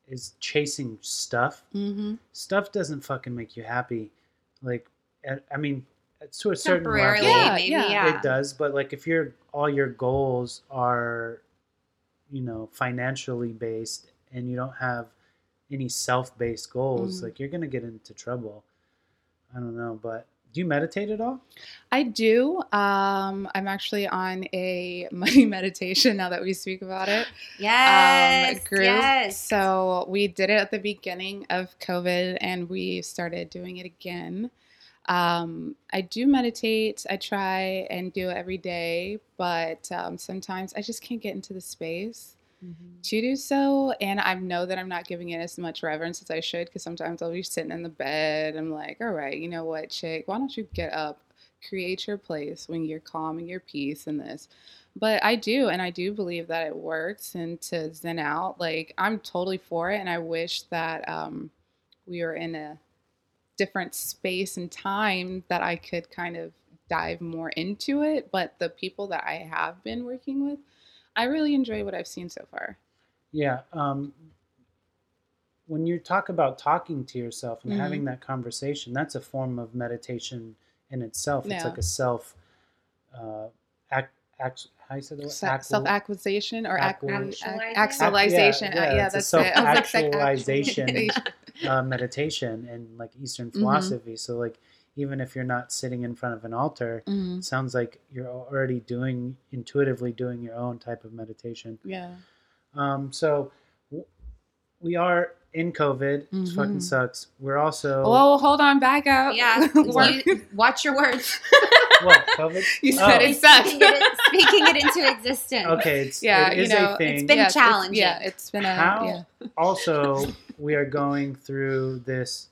is chasing stuff. mm-hmm. Stuff doesn't fucking make you happy. Like, I I mean, to a certain Temporarily, level, Yeah, maybe. yeah. Yeah. it does. But like, if your all your goals are, you know, financially based, and you don't have any self-based goals, Mhm. like you're gonna get into trouble. I don't know, but do you meditate at all? i do um i'm actually on a money meditation now that we speak about it Yes. um, group. Yes. So we did it at the beginning of COVID and we started doing it again. Um, I do meditate. I try and do it every day, but um, sometimes I just can't get into the space Mhm. to do so. And I know that I'm not giving it as much reverence as I should because sometimes I'll be sitting in the bed. I'm like, all right, you know what, chick, why don't you get up, create your place when you're calm and your peace in this? But I do, and I do believe that it works and to zen out. Like, I'm totally for it. And I wish that um, we were in a different space and time that I could kind of dive more into it. But the people that I have been working with, I really enjoy what I've seen so far. Yeah. Um, when you talk about talking to yourself and Mhm. having that conversation, that's a form of meditation in itself. It's like a self, uh, act, act, how you say the word? Self acquisition or ac- Acqui- ac- Actualizing? actualization. Yeah, Uh, yeah, Yeah, that's it. I was like, sec- self-actualization. uh, meditation and like Eastern Mhm. philosophy. So like, even if you're not sitting in front of an altar, Mhm. it sounds like you're already doing intuitively doing your own type of meditation. Yeah. Um, so w- we are in COVID. It fucking sucks. We're also Oh, hold on, back up. Yeah. You- watch your words. what COVID? You said Oh. it sucks. Speaking it, speaking it into existence. Okay, it's Yeah, it you is know, a thing. it's been Yes, challenging. yeah, it's been a How yeah. also we are going through this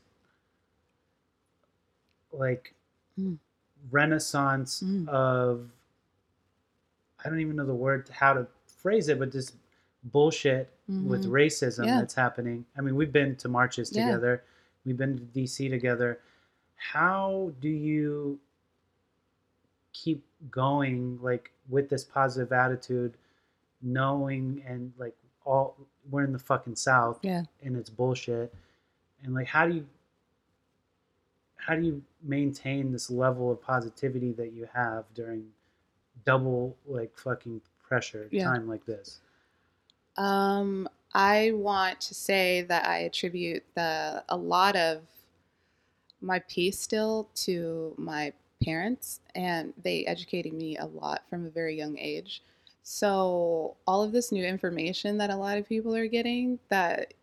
like Mm. renaissance Mm. of I don't even know the word how to phrase it, but this bullshit with Mhm. racism Yeah. that's happening. I mean, we've been to marches Yeah. together. We've been to DC together. How do you keep going like with this positive attitude knowing and like all we're in the fucking south Yeah. and it's bullshit and like how do you how do you maintain this level of positivity that you have during double like fucking pressure Yeah. time like this Um, I want to say that I attribute the a lot of my peace still to my parents, and they educated me a lot from a very young age. So all of this new information that a lot of people are getting that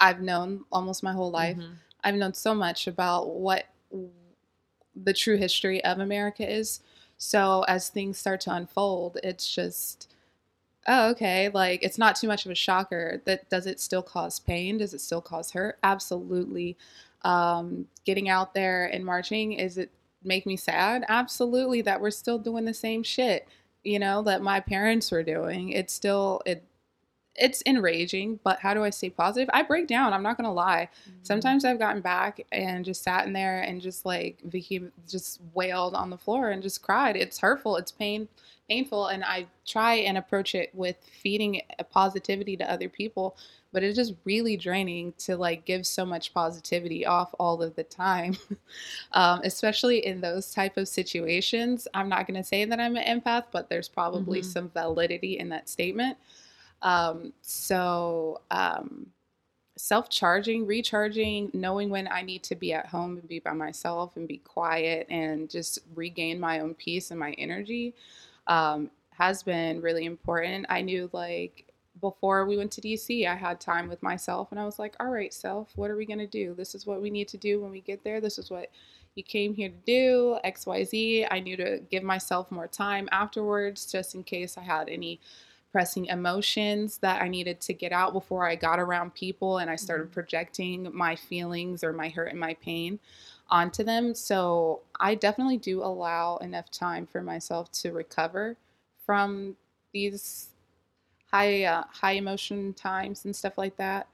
I've known almost my whole life. Mhm. I've known so much about what the true history of America is. So as things start to unfold, it's just, oh, okay. Like it's not too much of a shocker. That does it still cause pain? Does it still cause hurt? Absolutely. Um, getting out there and marching, is it make me sad? Absolutely. That we're still doing the same shit, you know, that my parents were doing. It's still it. It's enraging, but how do I stay positive? I break down. I'm not gonna lie. Mm-hmm. Sometimes I've gotten back and just sat in there and just like Vicky just wailed on the floor and just cried. It's hurtful. It's pain painful, and I try and approach it with feeding a positivity to other people. But it's just really draining to like give so much positivity off all of the time, um, especially in those type of situations. I'm not gonna say that I'm an empath, but there's probably Mhm. some validity in that statement. Um, so um, self-charging, recharging, knowing when I need to be at home and be by myself and be quiet and just regain my own peace and my energy um, has been really important. I knew like before we went to DC, I had time with myself and I was like, all right, self, what are we going to do? This is what we need to do when we get there. This is what you came here to do, XYZ. I knew to give myself more time afterwards just in case I had any pressing emotions that I needed to get out before I got around people and I started projecting my feelings or my hurt and my pain onto them. So I definitely do allow enough time for myself to recover from these high uh, high emotion times and stuff like that.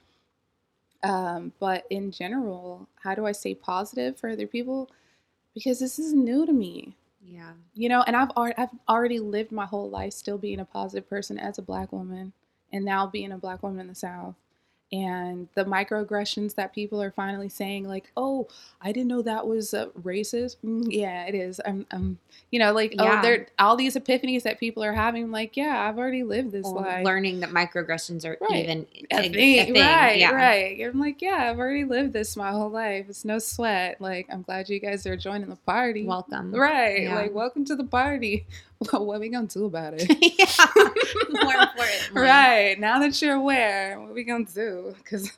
Um, but in general, how do I stay positive for other people? Because this is new to me Yeah. you know and i've already i've already lived my whole life still being a positive person as a black woman and now being a black woman in the south and the microaggressions that people are finally saying like oh i didn't know that was uh, racist Mm, yeah it is i'm, I'm you know like Yeah. oh there all these epiphanies that people are having I'm like yeah i've already lived this life learning that microaggressions are Right. even a thing, right, yeah. right. I'm like, yeah, I've already lived this my whole life. It's no sweat. Like, I'm glad you guys are joining the party. Welcome. Right. Yeah. Like, welcome to the party. Well, what we gonna do about it? yeah. More importantly. right. Now that you're aware, what we gonna do? Because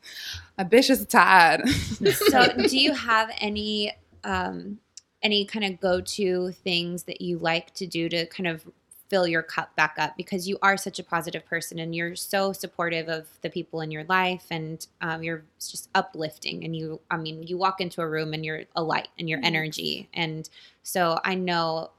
a bitch is tired. so do you have any um any kind of go-to things that you like to do to kind of fill your cup back up because you are such a positive person and you're so supportive of the people in your life and um, you're just uplifting and you i mean you walk into a room and you're a light and your energy and so i know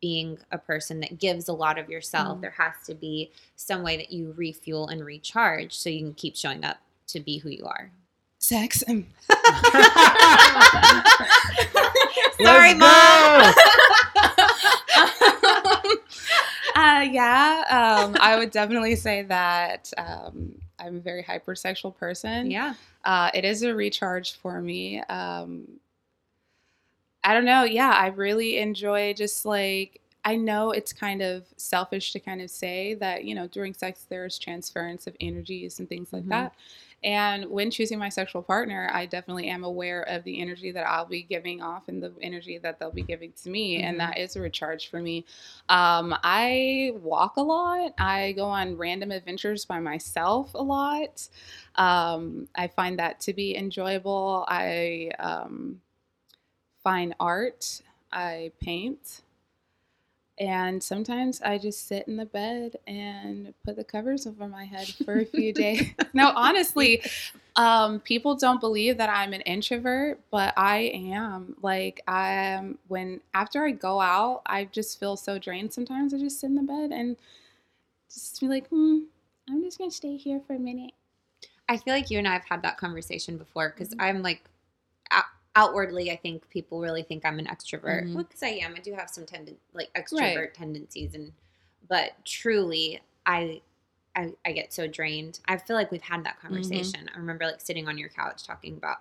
being a person that gives a lot of yourself Mm. there has to be some way that you refuel and recharge so you can keep showing up to be who you are Sex. and- Sorry, Mom. uh, yeah, um, I would definitely say that um, I'm a very hypersexual person. yeah Uh, it is a recharge for me. Um, I don't know. Yeah, I really enjoy just like, I know it's kind of selfish to kind of say that, you know, during sex, there's transference of energies and things like Mhm. that. And when choosing my sexual partner, I definitely am aware of the energy that I'll be giving off and the energy that they'll be giving to me. Mhm. And that is a recharge for me. Um, I walk a lot. I go on random adventures by myself a lot. Um, I find that to be enjoyable. I um, find art. I paint. And sometimes I just sit in the bed and put the covers over my head for a few days. no, honestly, um, people don't believe that I'm an introvert, but I am. Like I am when after I go out, I just feel so drained. Sometimes I just sit in the bed and just be like, hmm, I'm just gonna stay here for a minute. I feel like you and I have had that conversation before because Mhm. I'm like outwardly, I think people really think I'm an extrovert. Mhm. Well, because I am. I do have some tenden like extrovert tendencies, and but truly, I, I I get so drained. I feel like we've had that conversation. I remember like sitting on your couch talking about,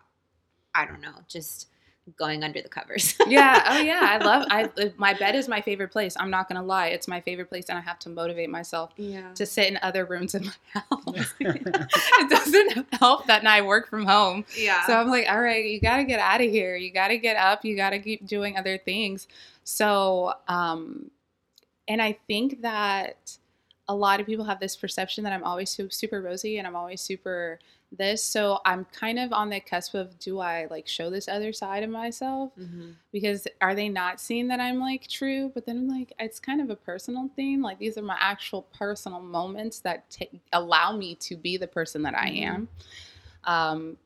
I don't know, just going under the covers. yeah oh yeah i love i my bed is my favorite place i'm not gonna lie it's my favorite place and i have to motivate myself yeah. to sit in other rooms in my house it doesn't help that i work from home yeah. so i'm like all right you gotta get out of here you gotta get up you gotta keep doing other things so um and i think that a lot of people have this perception that i'm always super rosy and i'm always super this so i'm kind of on the cusp of do i like show this other side of myself hmm because are they not seeing that I'm like true? But then I'm like, it's kind of a personal thing. Like these are my actual personal moments that ta allow me to be the person that I am. Um,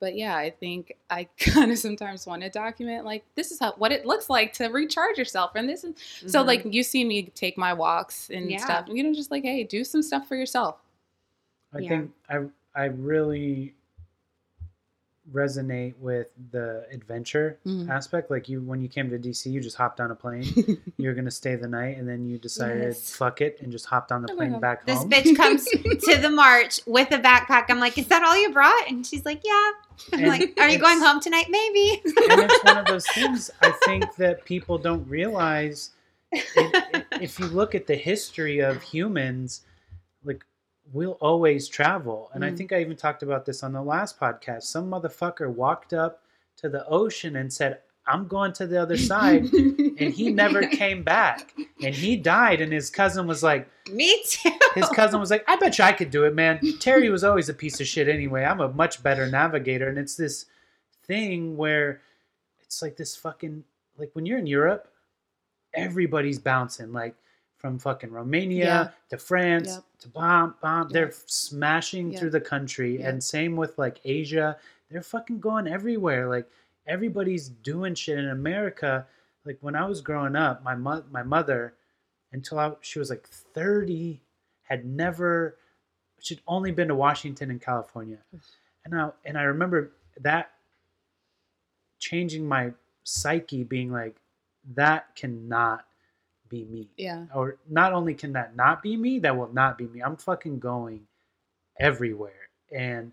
but yeah, I think I kind of sometimes want to document like this is how what it looks like to recharge yourself, and this is so Mhm. like you see me take my walks and Yeah. stuff. You know, just like hey, do some stuff for yourself. I Yeah. think I I really resonate with the adventure Mhm. aspect. Like you, when you came to DC, you just hopped on a plane. You're gonna stay the night, and then you decided Yes. fuck it and just hopped on the Oh plane back This home. This bitch comes to the march with a backpack. I'm like, is that all you brought? And she's like, yeah. I'm And like, are you going home tonight? Maybe. and it's one of those things I think that people don't realize. If, if you look at the history of humans, like we'll always travel. And I Mm. think I even talked about this on the last podcast. Some motherfucker walked up to the ocean and said, I'm going to the other side. and he never came back. And he died. And his cousin was like, Me too. his cousin was like, I bet you I could do it, man. Terry was always a piece of shit anyway. I'm a much better navigator. And it's this thing where it's like this fucking like when you're in Europe, everybody's bouncing like from fucking Romania Yeah. to France Yep. to bomb bomb. They're smashing Yeah. through the country. And same with like Asia. They're fucking going everywhere. Like everybody's doing shit in America. Like when I was growing up, my mo- my mother until I, she was like 30 had never she'd only been to Washington and California. And I and I remember that changing my psyche being like that cannot be me. yeah. Or not only can that not be me, that will not be me. I'm fucking going everywhere. And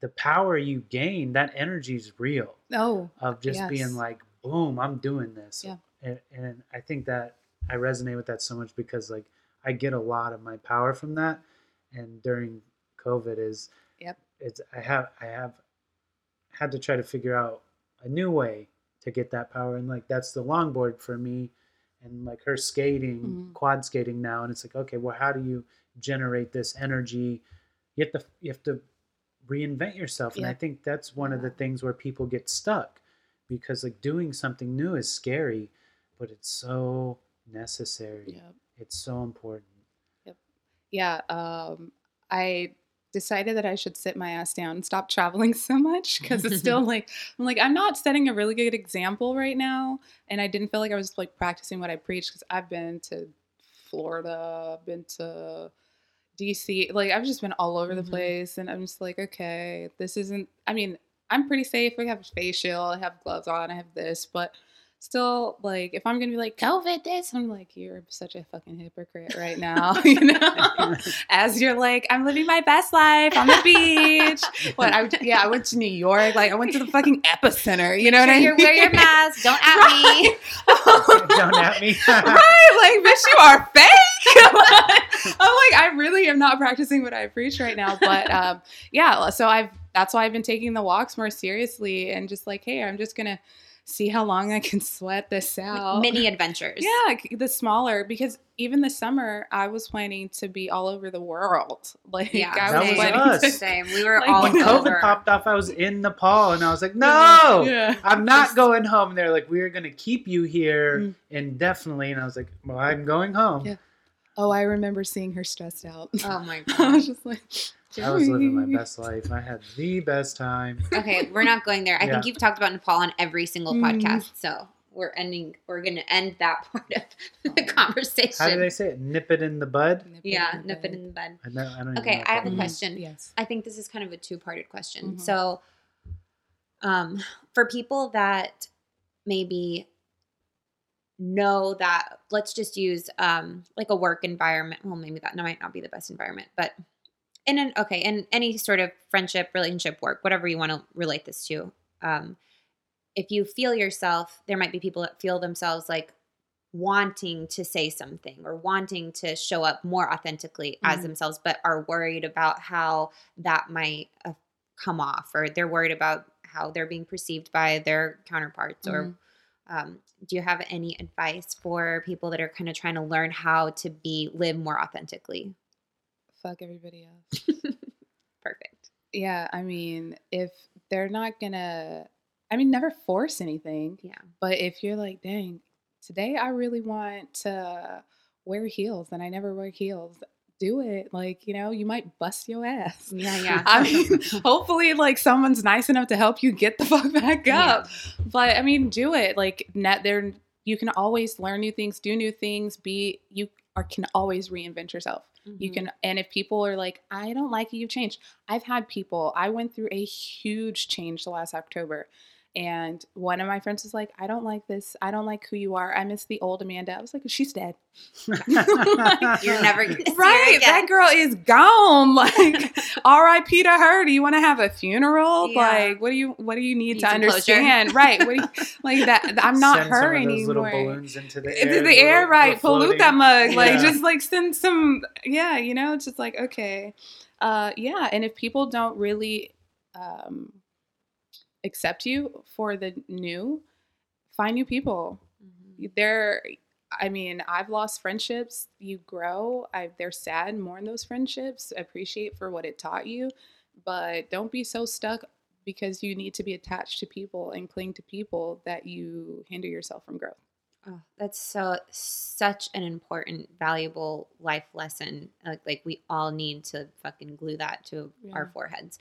the power you gain, that energy is real Oh, of just Yes. being like, boom, I'm doing this. Yeah. And, and I think that I resonate with that so much because like I get a lot of my power from that. And during COVID is Yep. it's I have I have had to try to figure out a new way to get that power and like that's the longboard for me and like her skating Mhm. quad skating now and it's like okay well how do you generate this energy you have to you have to reinvent yourself and i think that's one of the things where people get stuck because like doing something new is scary but it's so necessary Yep. it's so important Yep. Yeah. Um, I decided that I should sit my ass down and stop traveling so much because it's still like I'm like I'm not setting a really good example right now, and I didn't feel like I was like practicing what I preach because I've been to Florida, I've been to DC, like I've just been all over Mhm. the place, and I'm just like, okay, this isn't. I mean, I'm pretty safe. I have a face shield, I have gloves on, I have this, but still, like, if I'm gonna be like COVID this, I'm like, you're such a fucking hypocrite right now, you know. As you're like, I'm living my best life on the beach. What? I yeah, I went to New York. Like, I went to the fucking epicenter. You know what I Sure, mean? wear your mask. Don't at me. don't at me right? Like, bitch, you are fake. I'm like, I really am not practicing what I preach right now. But um, yeah, so I've that's why I've been taking the walks more seriously and just like, hey, I'm just gonna see how long I can sweat this out. Mini adventures. Yeah, the smaller because even this summer I was planning to be all over the world. Like Yeah, I That was was us. to Same. We were Like, all when When COVID over. popped off, I was in Nepal and I was like, no, Yeah. I'm not going home. And they're like, we're going to keep you here Mm. indefinitely. And I was like, well, I'm going home. Yeah. Oh, I remember seeing her stressed out. Oh my god. I was just like, I was living my best life. I had the best time. Okay, we're not going there. I Yeah. think you've talked about Nepal on every single Mm. podcast. So we're ending. We're going to end that part of the conversation. How do they say it? Nip it in the bud? Yeah, nip it in the bud. I, know, I don't even Okay, know I have a means. question. Yes. I think this is kind of a two-parted question. Mhm. So, um, for people that maybe know that, let's just use um, like a work environment. Well, maybe that might not be the best environment, but in an okay, in any sort of friendship, relationship, work, whatever you want to relate this to. Um, if you feel yourself, there might be people that feel themselves like wanting to say something or wanting to show up more authentically as Mhm. themselves, but are worried about how that might uh, come off, or they're worried about how they're being perceived by their counterparts. Or um, do you have any advice for people that are kind of trying to learn how to be live more authentically? Fuck everybody else. Perfect. Yeah, I mean, if they're not gonna, I mean, never force anything. Yeah. But if you're like, dang, today I really want to wear heels and I never wear heels, do it. Like, you know, you might bust your ass. Yeah, yeah. I mean, hopefully, like someone's nice enough to help you get the fuck back Yeah. up. But I mean, do it. Like, net there, you can always learn new things, do new things. Be you. Are can always reinvent yourself. You Mhm. can, and if people are like, I don't like you, you've changed. I've had people, I went through a huge change the last October. And one of my friends was like, I don't like this. I don't like who you are. I miss the old Amanda. I was like, she's dead. You're never gonna see her Right. again. That girl is gone. Like, RIP to her. Do you want to have a funeral? Yeah. Like, what do you what do you need, Need to some closure. understand? Right. What do you, like that I'm not Send her some of those anymore. little balloons into the air. Into the little- right? little Pollute that floating. mug. Like Yeah. just like send some yeah, you know, it's just like, okay. Uh yeah, and if people don't really um accept you for the new, find new people. Mhm. There I mean, I've lost friendships. You grow. I they're sad, mourn those friendships, appreciate for what it taught you, but don't be so stuck because you need to be attached to people and cling to people that you hinder yourself from growth. Oh, that's so such an important, valuable life lesson. Like, like we all need to fucking glue that to our foreheads.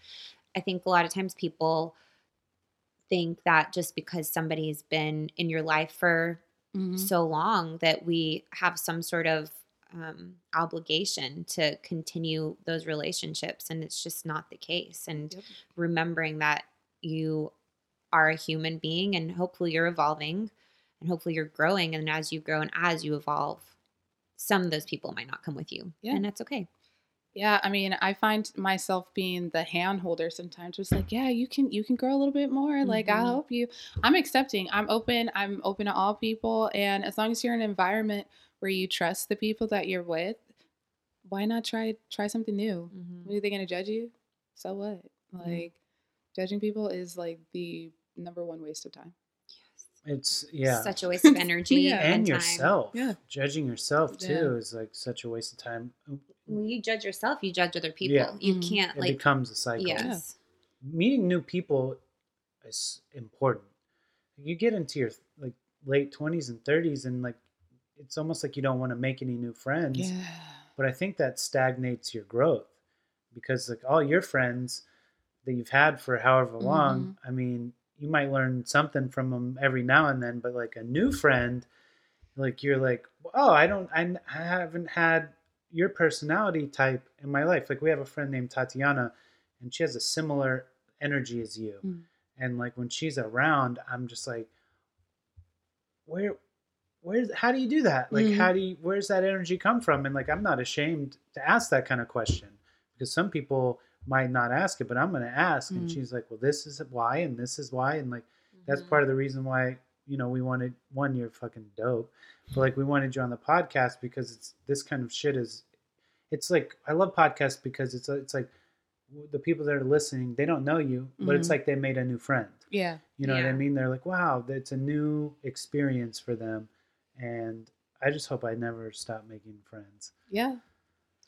I think a lot of times people think that just because somebody's been in your life for Mm-hmm. so long that we have some sort of um, obligation to continue those relationships, and it's just not the case. And Yep. remembering that you are a human being, and hopefully you're evolving, and hopefully you're growing, and as you grow and as you evolve, some of those people might not come with you, Yeah. and that's okay. Yeah, I mean, I find myself being the hand holder sometimes. Just like, yeah, you can you can grow a little bit more. Like, I'll Mhm. help you. I'm accepting. I'm open. I'm open to all people. And as long as you're in an environment where you trust the people that you're with, why not try try something new? Mhm. Are they gonna judge you? So what? Like, judging people is like the number one waste of time. Yes, it's yeah. Such a waste of energy Yeah. and, and time. yourself. Yeah. Judging yourself too Yeah. is like such a waste of time. When you judge yourself, you judge other people. Yeah. You Mhm. can't like It like becomes a cycle. yes. Meeting new people is important. You get into your like late twenties and thirties, and like it's almost like you don't want to make any new friends. Yeah. But I think that stagnates your growth because like all your friends that you've had for however long, I mean, you might learn something from them every now and then, but like a new friend, like you're like, oh, I don't, I, I haven't had your personality type in my life. Like we have a friend named Tatiana, and she has a similar energy as you. Mm. And like when she's around, I'm just like, where, where's, how do you do that? Like, Mhm. how do you, where's that energy come from? And like, I'm not ashamed to ask that kind of question because some people might not ask it, but I'm going to ask. And Mm. she's like, well, this is why, and this is why. And like, that's Mhm. part of the reason why you know we wanted one you're fucking dope but like we wanted you on the podcast because it's this kind of shit is it's like i love podcasts because it's it's like the people that are listening they don't know you but it's Mhm. like they made a new friend Yeah. you know what i mean they're like wow it's a new experience for them and i just hope i never stop making friends Yeah.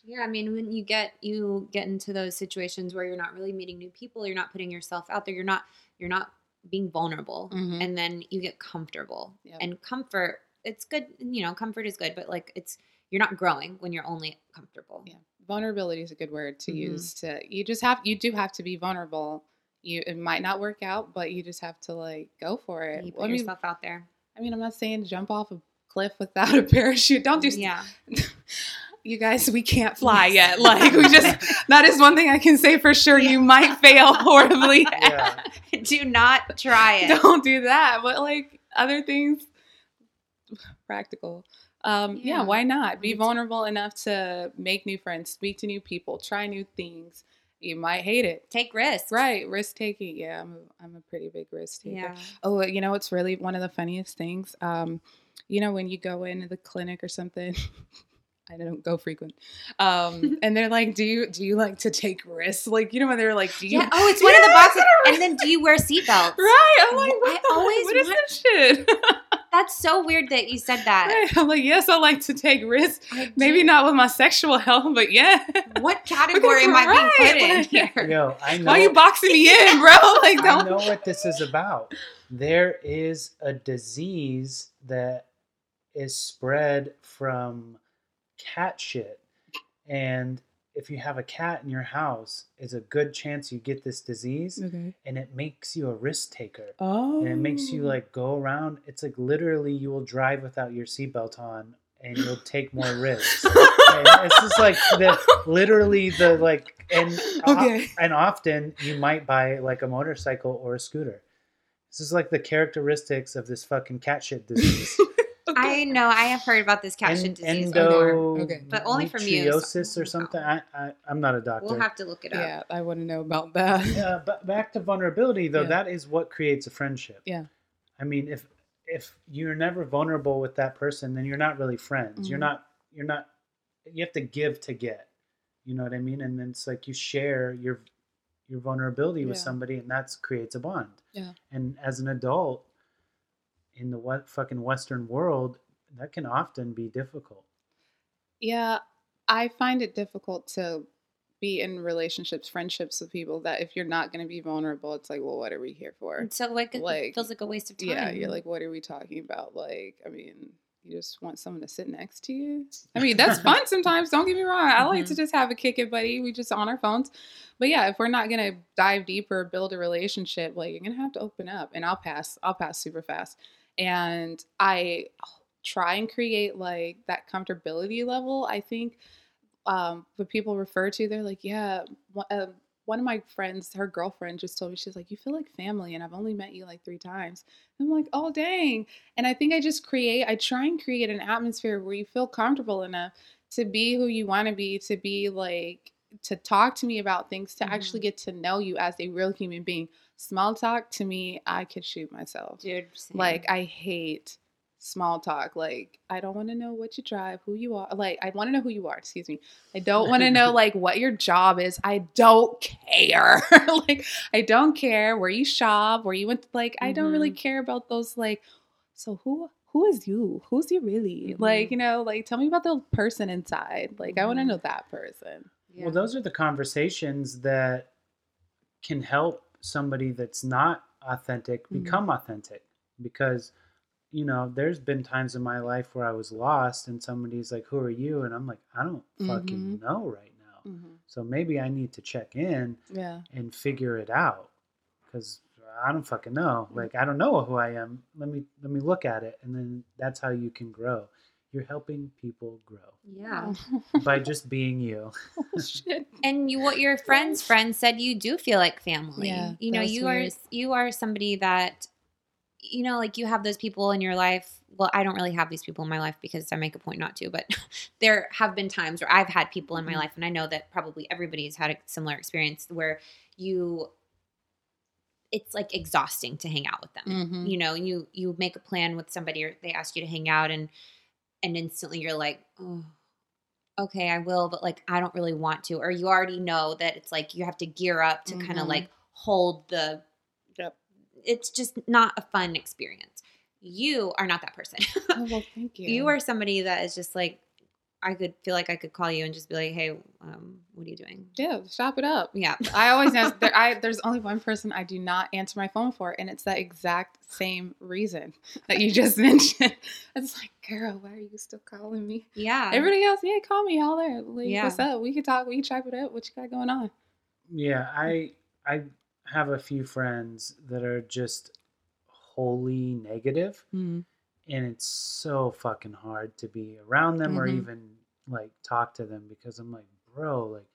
Yeah, I mean, when you get you get into those situations where you're not really meeting new people, you're not putting yourself out there, you're not you're not being vulnerable, Mhm. and then you get comfortable. Yep. And comfort, it's good, you know, comfort is good, but like it's you're not growing when you're only comfortable. Yeah. Vulnerability is a good word to Mhm. use to you just have you do have to be vulnerable. You it might not work out, but you just have to like go for it. You put I mean, yourself out there. I mean, I'm not saying jump off a cliff without a parachute. Don't do Yeah. you guys, we can't fly yet. Like we just that is one thing I can say for sure. You might fail horribly. yeah Do not try it. Don't do that. But like other things practical. Um, yeah. Yeah. why not? Be vulnerable enough to make new friends, speak to new people, try new things. You might hate it. Take risks. Right, risk taking. Yeah, I'm a, I'm a pretty big risk taker. Yeah. Oh, you know what's really one of the funniest things? Um, you know when you go into the clinic or something. I don't go frequent. Um, and they're like, "Do you do you like to take risks?" Like, you know when they're like, "Do you?" Yeah. Oh, it's one of the boxes. it's And then do you wear seatbelts? Right. I'm like, I the- always what is want- this shit? That's so weird that you said that. Right. I'm like, yes, I like to take risks. I Maybe do. not with my sexual health, but yeah. What category am I being put in here? yo i know Why are you boxing me in, bro? Like, I don't. know what this is about. There is a disease that is spread from cat shit. And if you have a cat in your house, it's a good chance you get this disease Okay. and it makes you a risk taker. Oh. And it makes you oh. like go around. It's like literally you will drive without your seatbelt on and you'll take more risks. it's just like the literally the like and Okay. and often you might buy like a motorcycle or a scooter. This is like the characteristics of this fucking cat shit disease. I know. I have heard about this cat En- disease endo, before. Okay. But only from you, so- endometriosis or something. I, I I'm not a doctor. We'll have to look it up. Yeah, I want to know about that. yeah, but back to vulnerability though, Yeah. that is what creates a friendship. Yeah. I mean, if if you're never vulnerable with that person, then you're not really friends. You're Mhm. not you're not you have to give to get. You know what I mean? And then it's like you share your your vulnerability with somebody and that creates a bond. Yeah. And as an adult in the what fucking western world, that can often be difficult. Yeah, I find it difficult to be in relationships, friendships with people that if you're not going to be vulnerable, it's like, well, what are we here for? And so like it Like, feels like a waste of time. Yeah, you're like, what are we talking about? Like, I mean, you just want someone to sit next to you. I mean, that's fun sometimes. Don't get me wrong. I like to mm-hmm. just have a kick it, buddy. We just on our phones. But yeah, if we're not gonna dive deeper, build a relationship, like you're gonna have to open up. And I'll pass. I'll pass super fast. And I try and create like that comfortability level. I think um, what people refer to, they're like, yeah. one- Uh, one of my friends, her girlfriend, just told me she's like, "You feel like family," and I've only met you like three times. I'm like, "Oh dang!" And I think I just create. I try and create an atmosphere where you feel comfortable enough to be who you want to be, to be like to talk to me about things, to actually get to know you as a real human being. Small talk to me, I could shoot myself. dude. same. Like I hate small talk. Like I don't want to know what you drive, who you are. Like I want to know who you are. Excuse me. I don't want to know like what your job is. I don't care. like I don't care where you shop, where you went. Like I don't really mm-hmm. care about those. Like so who who is you? Who's you really? Like mm-hmm. you know, like tell me about the person inside. Like I want to mm-hmm. know that person. Yeah. Well, those are the conversations that can help somebody that's not authentic Mhm. become authentic. Because, you know, there's been times in my life where I was lost and somebody's like, Who are you? And I'm like, I don't fucking Mhm. know right now. Mm-hmm. So maybe I need to check in Yeah. and figure it out. Because I don't fucking know. Mm. Like I don't know who I am. Let me let me look at it, and then that's how you can grow. You're helping people grow yeah. by just being you. and you what your friends friends said you do feel like family Yeah, you know you weird. are you are somebody that you know like you have those people in your life well i don't really have these people in my life because i make a point not to but there have been times where i've had people in my Mhm. life and i know that probably everybody's had a similar experience where you it's like exhausting to hang out with them Mhm. you know you you make a plan with somebody or they ask you to hang out and and instantly you're like oh okay i will but like i don't really want to or you already know that it's like you have to gear up to kind of mm-hmm. like hold the Yep. it's just not a fun experience you are not that person Oh, well, thank you. you are somebody that is just like i could feel like i could call you and just be like hey um what are you doing Yeah, shop it up. yeah I always ask. There, I there's only one person I do not answer my phone for, and it's that exact same reason that you just mentioned. It's like, girl, why are you still calling me? yeah Everybody else, yeah, call me, holler. Like, Yeah. what's up? We can talk. We can chop it up. What you got going on? Yeah, I I have a few friends that are just wholly negative, Mm-hmm. And it's so fucking hard to be around them or Mhm. even like talk to them because I'm like, bro, like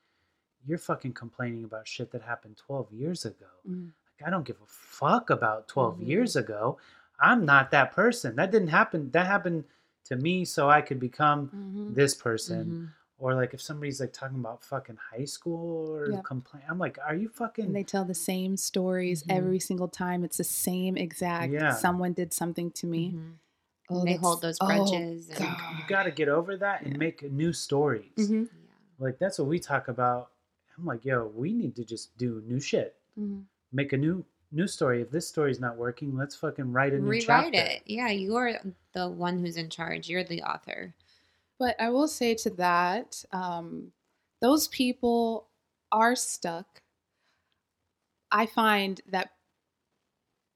you're fucking complaining about shit that happened 12 years ago. Mhm. Like I don't give a fuck about 12 Mhm. years ago. I'm not that person. That didn't happen. That happened to me so I could become Mm-hmm. this person. Or like if somebody's like talking about fucking high school or Yep. complain, I'm like, are you fucking? And they tell the same stories Mhm. every single time. It's the same exact. Yeah. Someone did something to me. Oh, they hold those oh, grudges and- God. you got to get over that and Yeah. make new stories. Mhm. Like that's what we talk about. I'm like, yo, we need to just do new shit. Mhm. Make a new new story. If this story's not working, let's fucking write a new rewrite chapter. it yeah you are the one who's in charge you're the author But I will say to that, um, those people are stuck. I find that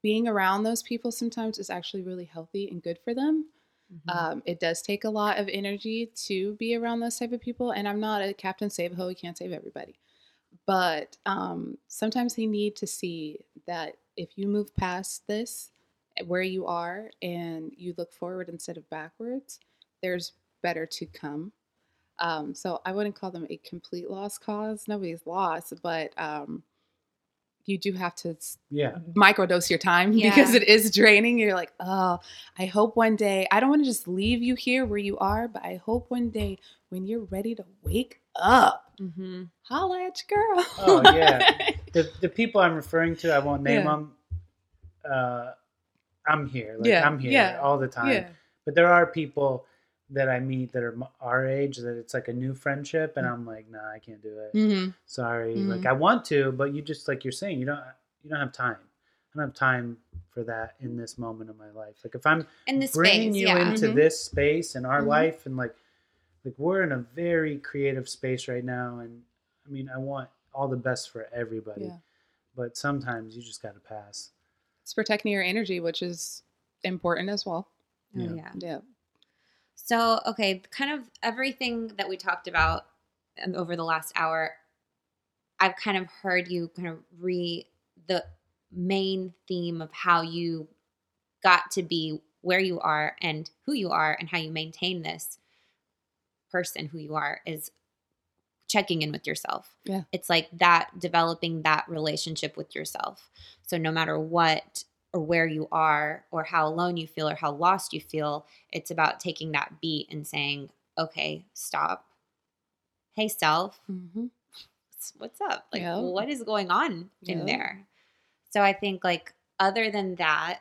being around those people sometimes is actually really healthy and good for them. Mm-hmm. Um, it does take a lot of energy to be around those type of people, and I'm not a Captain Save a Ho. We can't save everybody, but um, sometimes they need to see that if you move past this, eh, where you are, and you look forward instead of backwards, there's better to come. Um, so I wouldn't call them a complete lost cause. Nobody's lost, but um, you do have to s- Yeah. microdose your time Yeah. because it is draining. You're like, oh, I hope one day, I don't want to just leave you here where you are, but I hope one day when you're ready to wake up, Mm-hmm. holla at your girl. Oh, yeah. The the people I'm referring to, I won't name Yeah. them. Uh, I'm here. Like Yeah, I'm here yeah, all the time. yeah. But there are people that I meet that are our age that it's like a new friendship, and I'm like, nah, I can't do it. Mm-hmm. Sorry. Mhm. Like I want to, but you just like you're saying, you don't you don't have time. I don't have time for that in this moment of my life. Like if I'm In this bringing space, you yeah. into Mhm. this space in our Mhm. life and like like we're in a very creative space right now and i mean i want all the best for everybody Yeah. but sometimes you just got to pass It's protecting your energy, which is important as well. Oh, Yeah. yeah. So, okay, kind of everything that we talked about um, over the last hour, I've kind of heard you kind of re the main theme of how you got to be where you are and who you are and how you maintain this person who you are is checking in with yourself. Yeah. It's like that developing that relationship with yourself. So no matter what or where you are or how alone you feel or how lost you feel, it's about taking that beat and saying, "Okay, stop. Hey self, Mm-hmm. what's- up? Like Yeah. what is going on in there?" So I think like other than that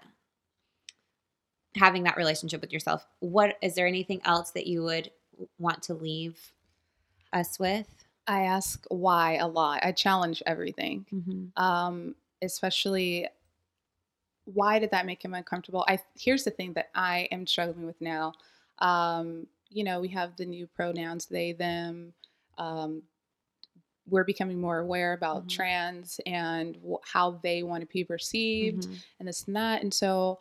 having that relationship with yourself, what is there anything else that you would want to leave us with? I ask why a lot. I challenge everything. Mm-hmm. um, especially why did that make him uncomfortable i here's the thing that i am struggling with now um, you know we have the new pronouns they them um, we're becoming more aware about Mhm. trans and wh- how they want to be perceived Mm-hmm. and this and that and so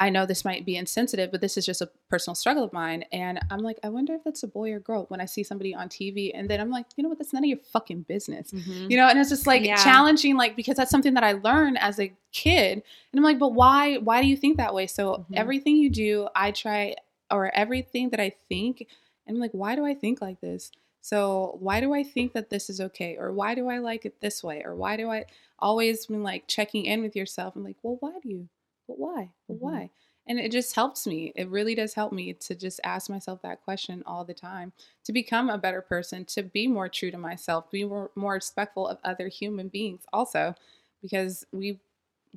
i know this might be insensitive but this is just a personal struggle of mine. And i'm like i wonder if that's a boy or girl when i see somebody on tv and then i'm like you know what? That's none of your fucking business. Mm-hmm. you know and it's just like Yeah. challenging like because that's something that i learned as a kid. And i'm like but why why do you think that way? So Mhm. everything you do i try or everything that i think and i'm like why do i think like this? So why do i think that this is okay? Or why do i like it this way? Or why do i always been like checking in with yourself? I'm like well why do you but why but Mhm. why and it just helps me it really does help me to just ask myself that question all the time to become a better person, to be more true to myself, be more, more respectful of other human beings also, because we've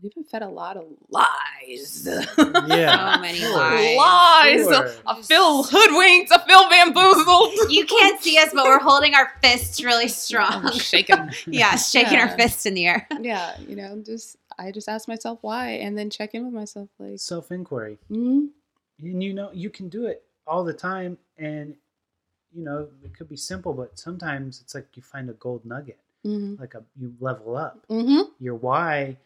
we've been fed a lot of lies. Yeah. So many Sure. lies. lies. Sure. I feel hoodwinked. I feel bamboozled. You can't see us, but we're holding our fists really strong. I'm shaking. yeah, shaking our fists in the air. yeah, you know, just I just ask myself why, and then check in with myself like, self-inquiry. Mm, and you know you can do it all the time and you know it could be simple but sometimes it's like you find a gold nugget mm-hmm, like a you level up. Mm-hmm, your why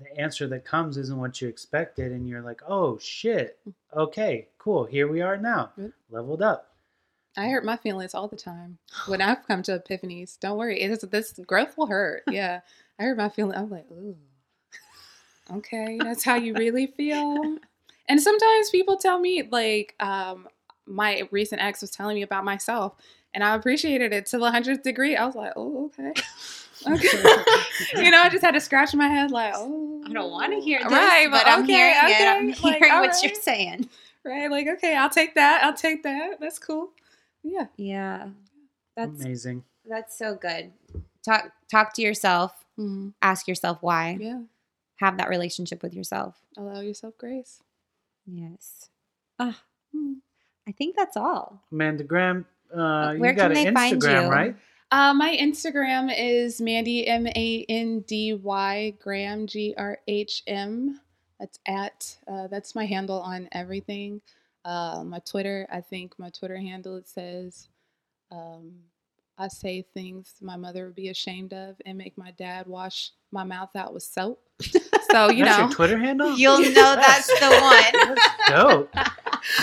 the answer that comes isn't what you expected and you're like oh shit. Okay cool. Here we are now. Yep. leveled up. I hurt my feelings all the time when I've come to epiphanies. Don't worry, it is this growth will hurt. Yeah, I hurt my feelings. I'm like, ooh, okay, that's how you really feel. And sometimes people tell me like, um, my recent ex was telling me about myself, and I appreciated it to the hundredth degree. I was like, oh, okay. Okay. you know, I just had to scratch my head like, oh, I don't want to hear this, right, but I'm hearing it. I'm okay, like, hearing what right. you're saying. right, like, okay, I'll take that. I'll take that. That's cool. Yeah. Yeah, that's amazing that's so good. Talk talk to yourself. Mhm. Ask yourself why. Yeah. Have that relationship with yourself. Allow yourself grace. Yes. Ah, I think that's all. amanda graham uh, Where you got can an they find you? right Uh, my Instagram is Mandy M A N D Y Graham G R H M. That's at uh, that's my handle on everything. Uh, my Twitter, I think my Twitter handle it says, um, I say things my mother would be ashamed of and make my dad wash my mouth out with soap. So you know, your twitter handle You'll know that's the one. that's dope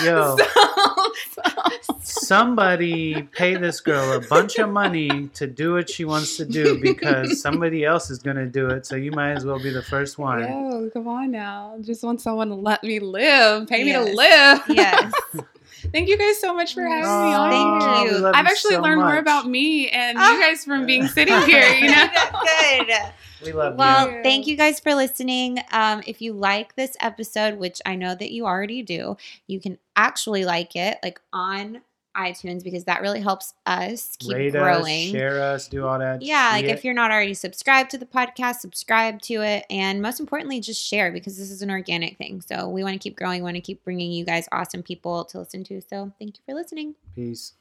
yo So- so- somebody pay this girl a bunch of money to do what she wants to do because somebody else is going to do it so you might as well be the first one Yo, come on now. Just want someone to let me live. Pay me Yes. to live. Yes. Thank you guys so much for having Oh, me on. Thank here. you. I've actually so learned more about me and Oh. you guys from being sitting here. You know. Good. We love Well, you. Well, thank you guys for listening. Um, if you like this episode, which I know that you already do, you can actually like it like on iTunes because that really helps us keep Rate growing. us, share us, do all that. yeah, like if you're not already subscribed to the podcast, subscribe to it. And most importantly, just share because this is an organic thing. So we want to keep growing, we want to keep bringing you guys awesome people to listen to. So thank you for listening. Peace.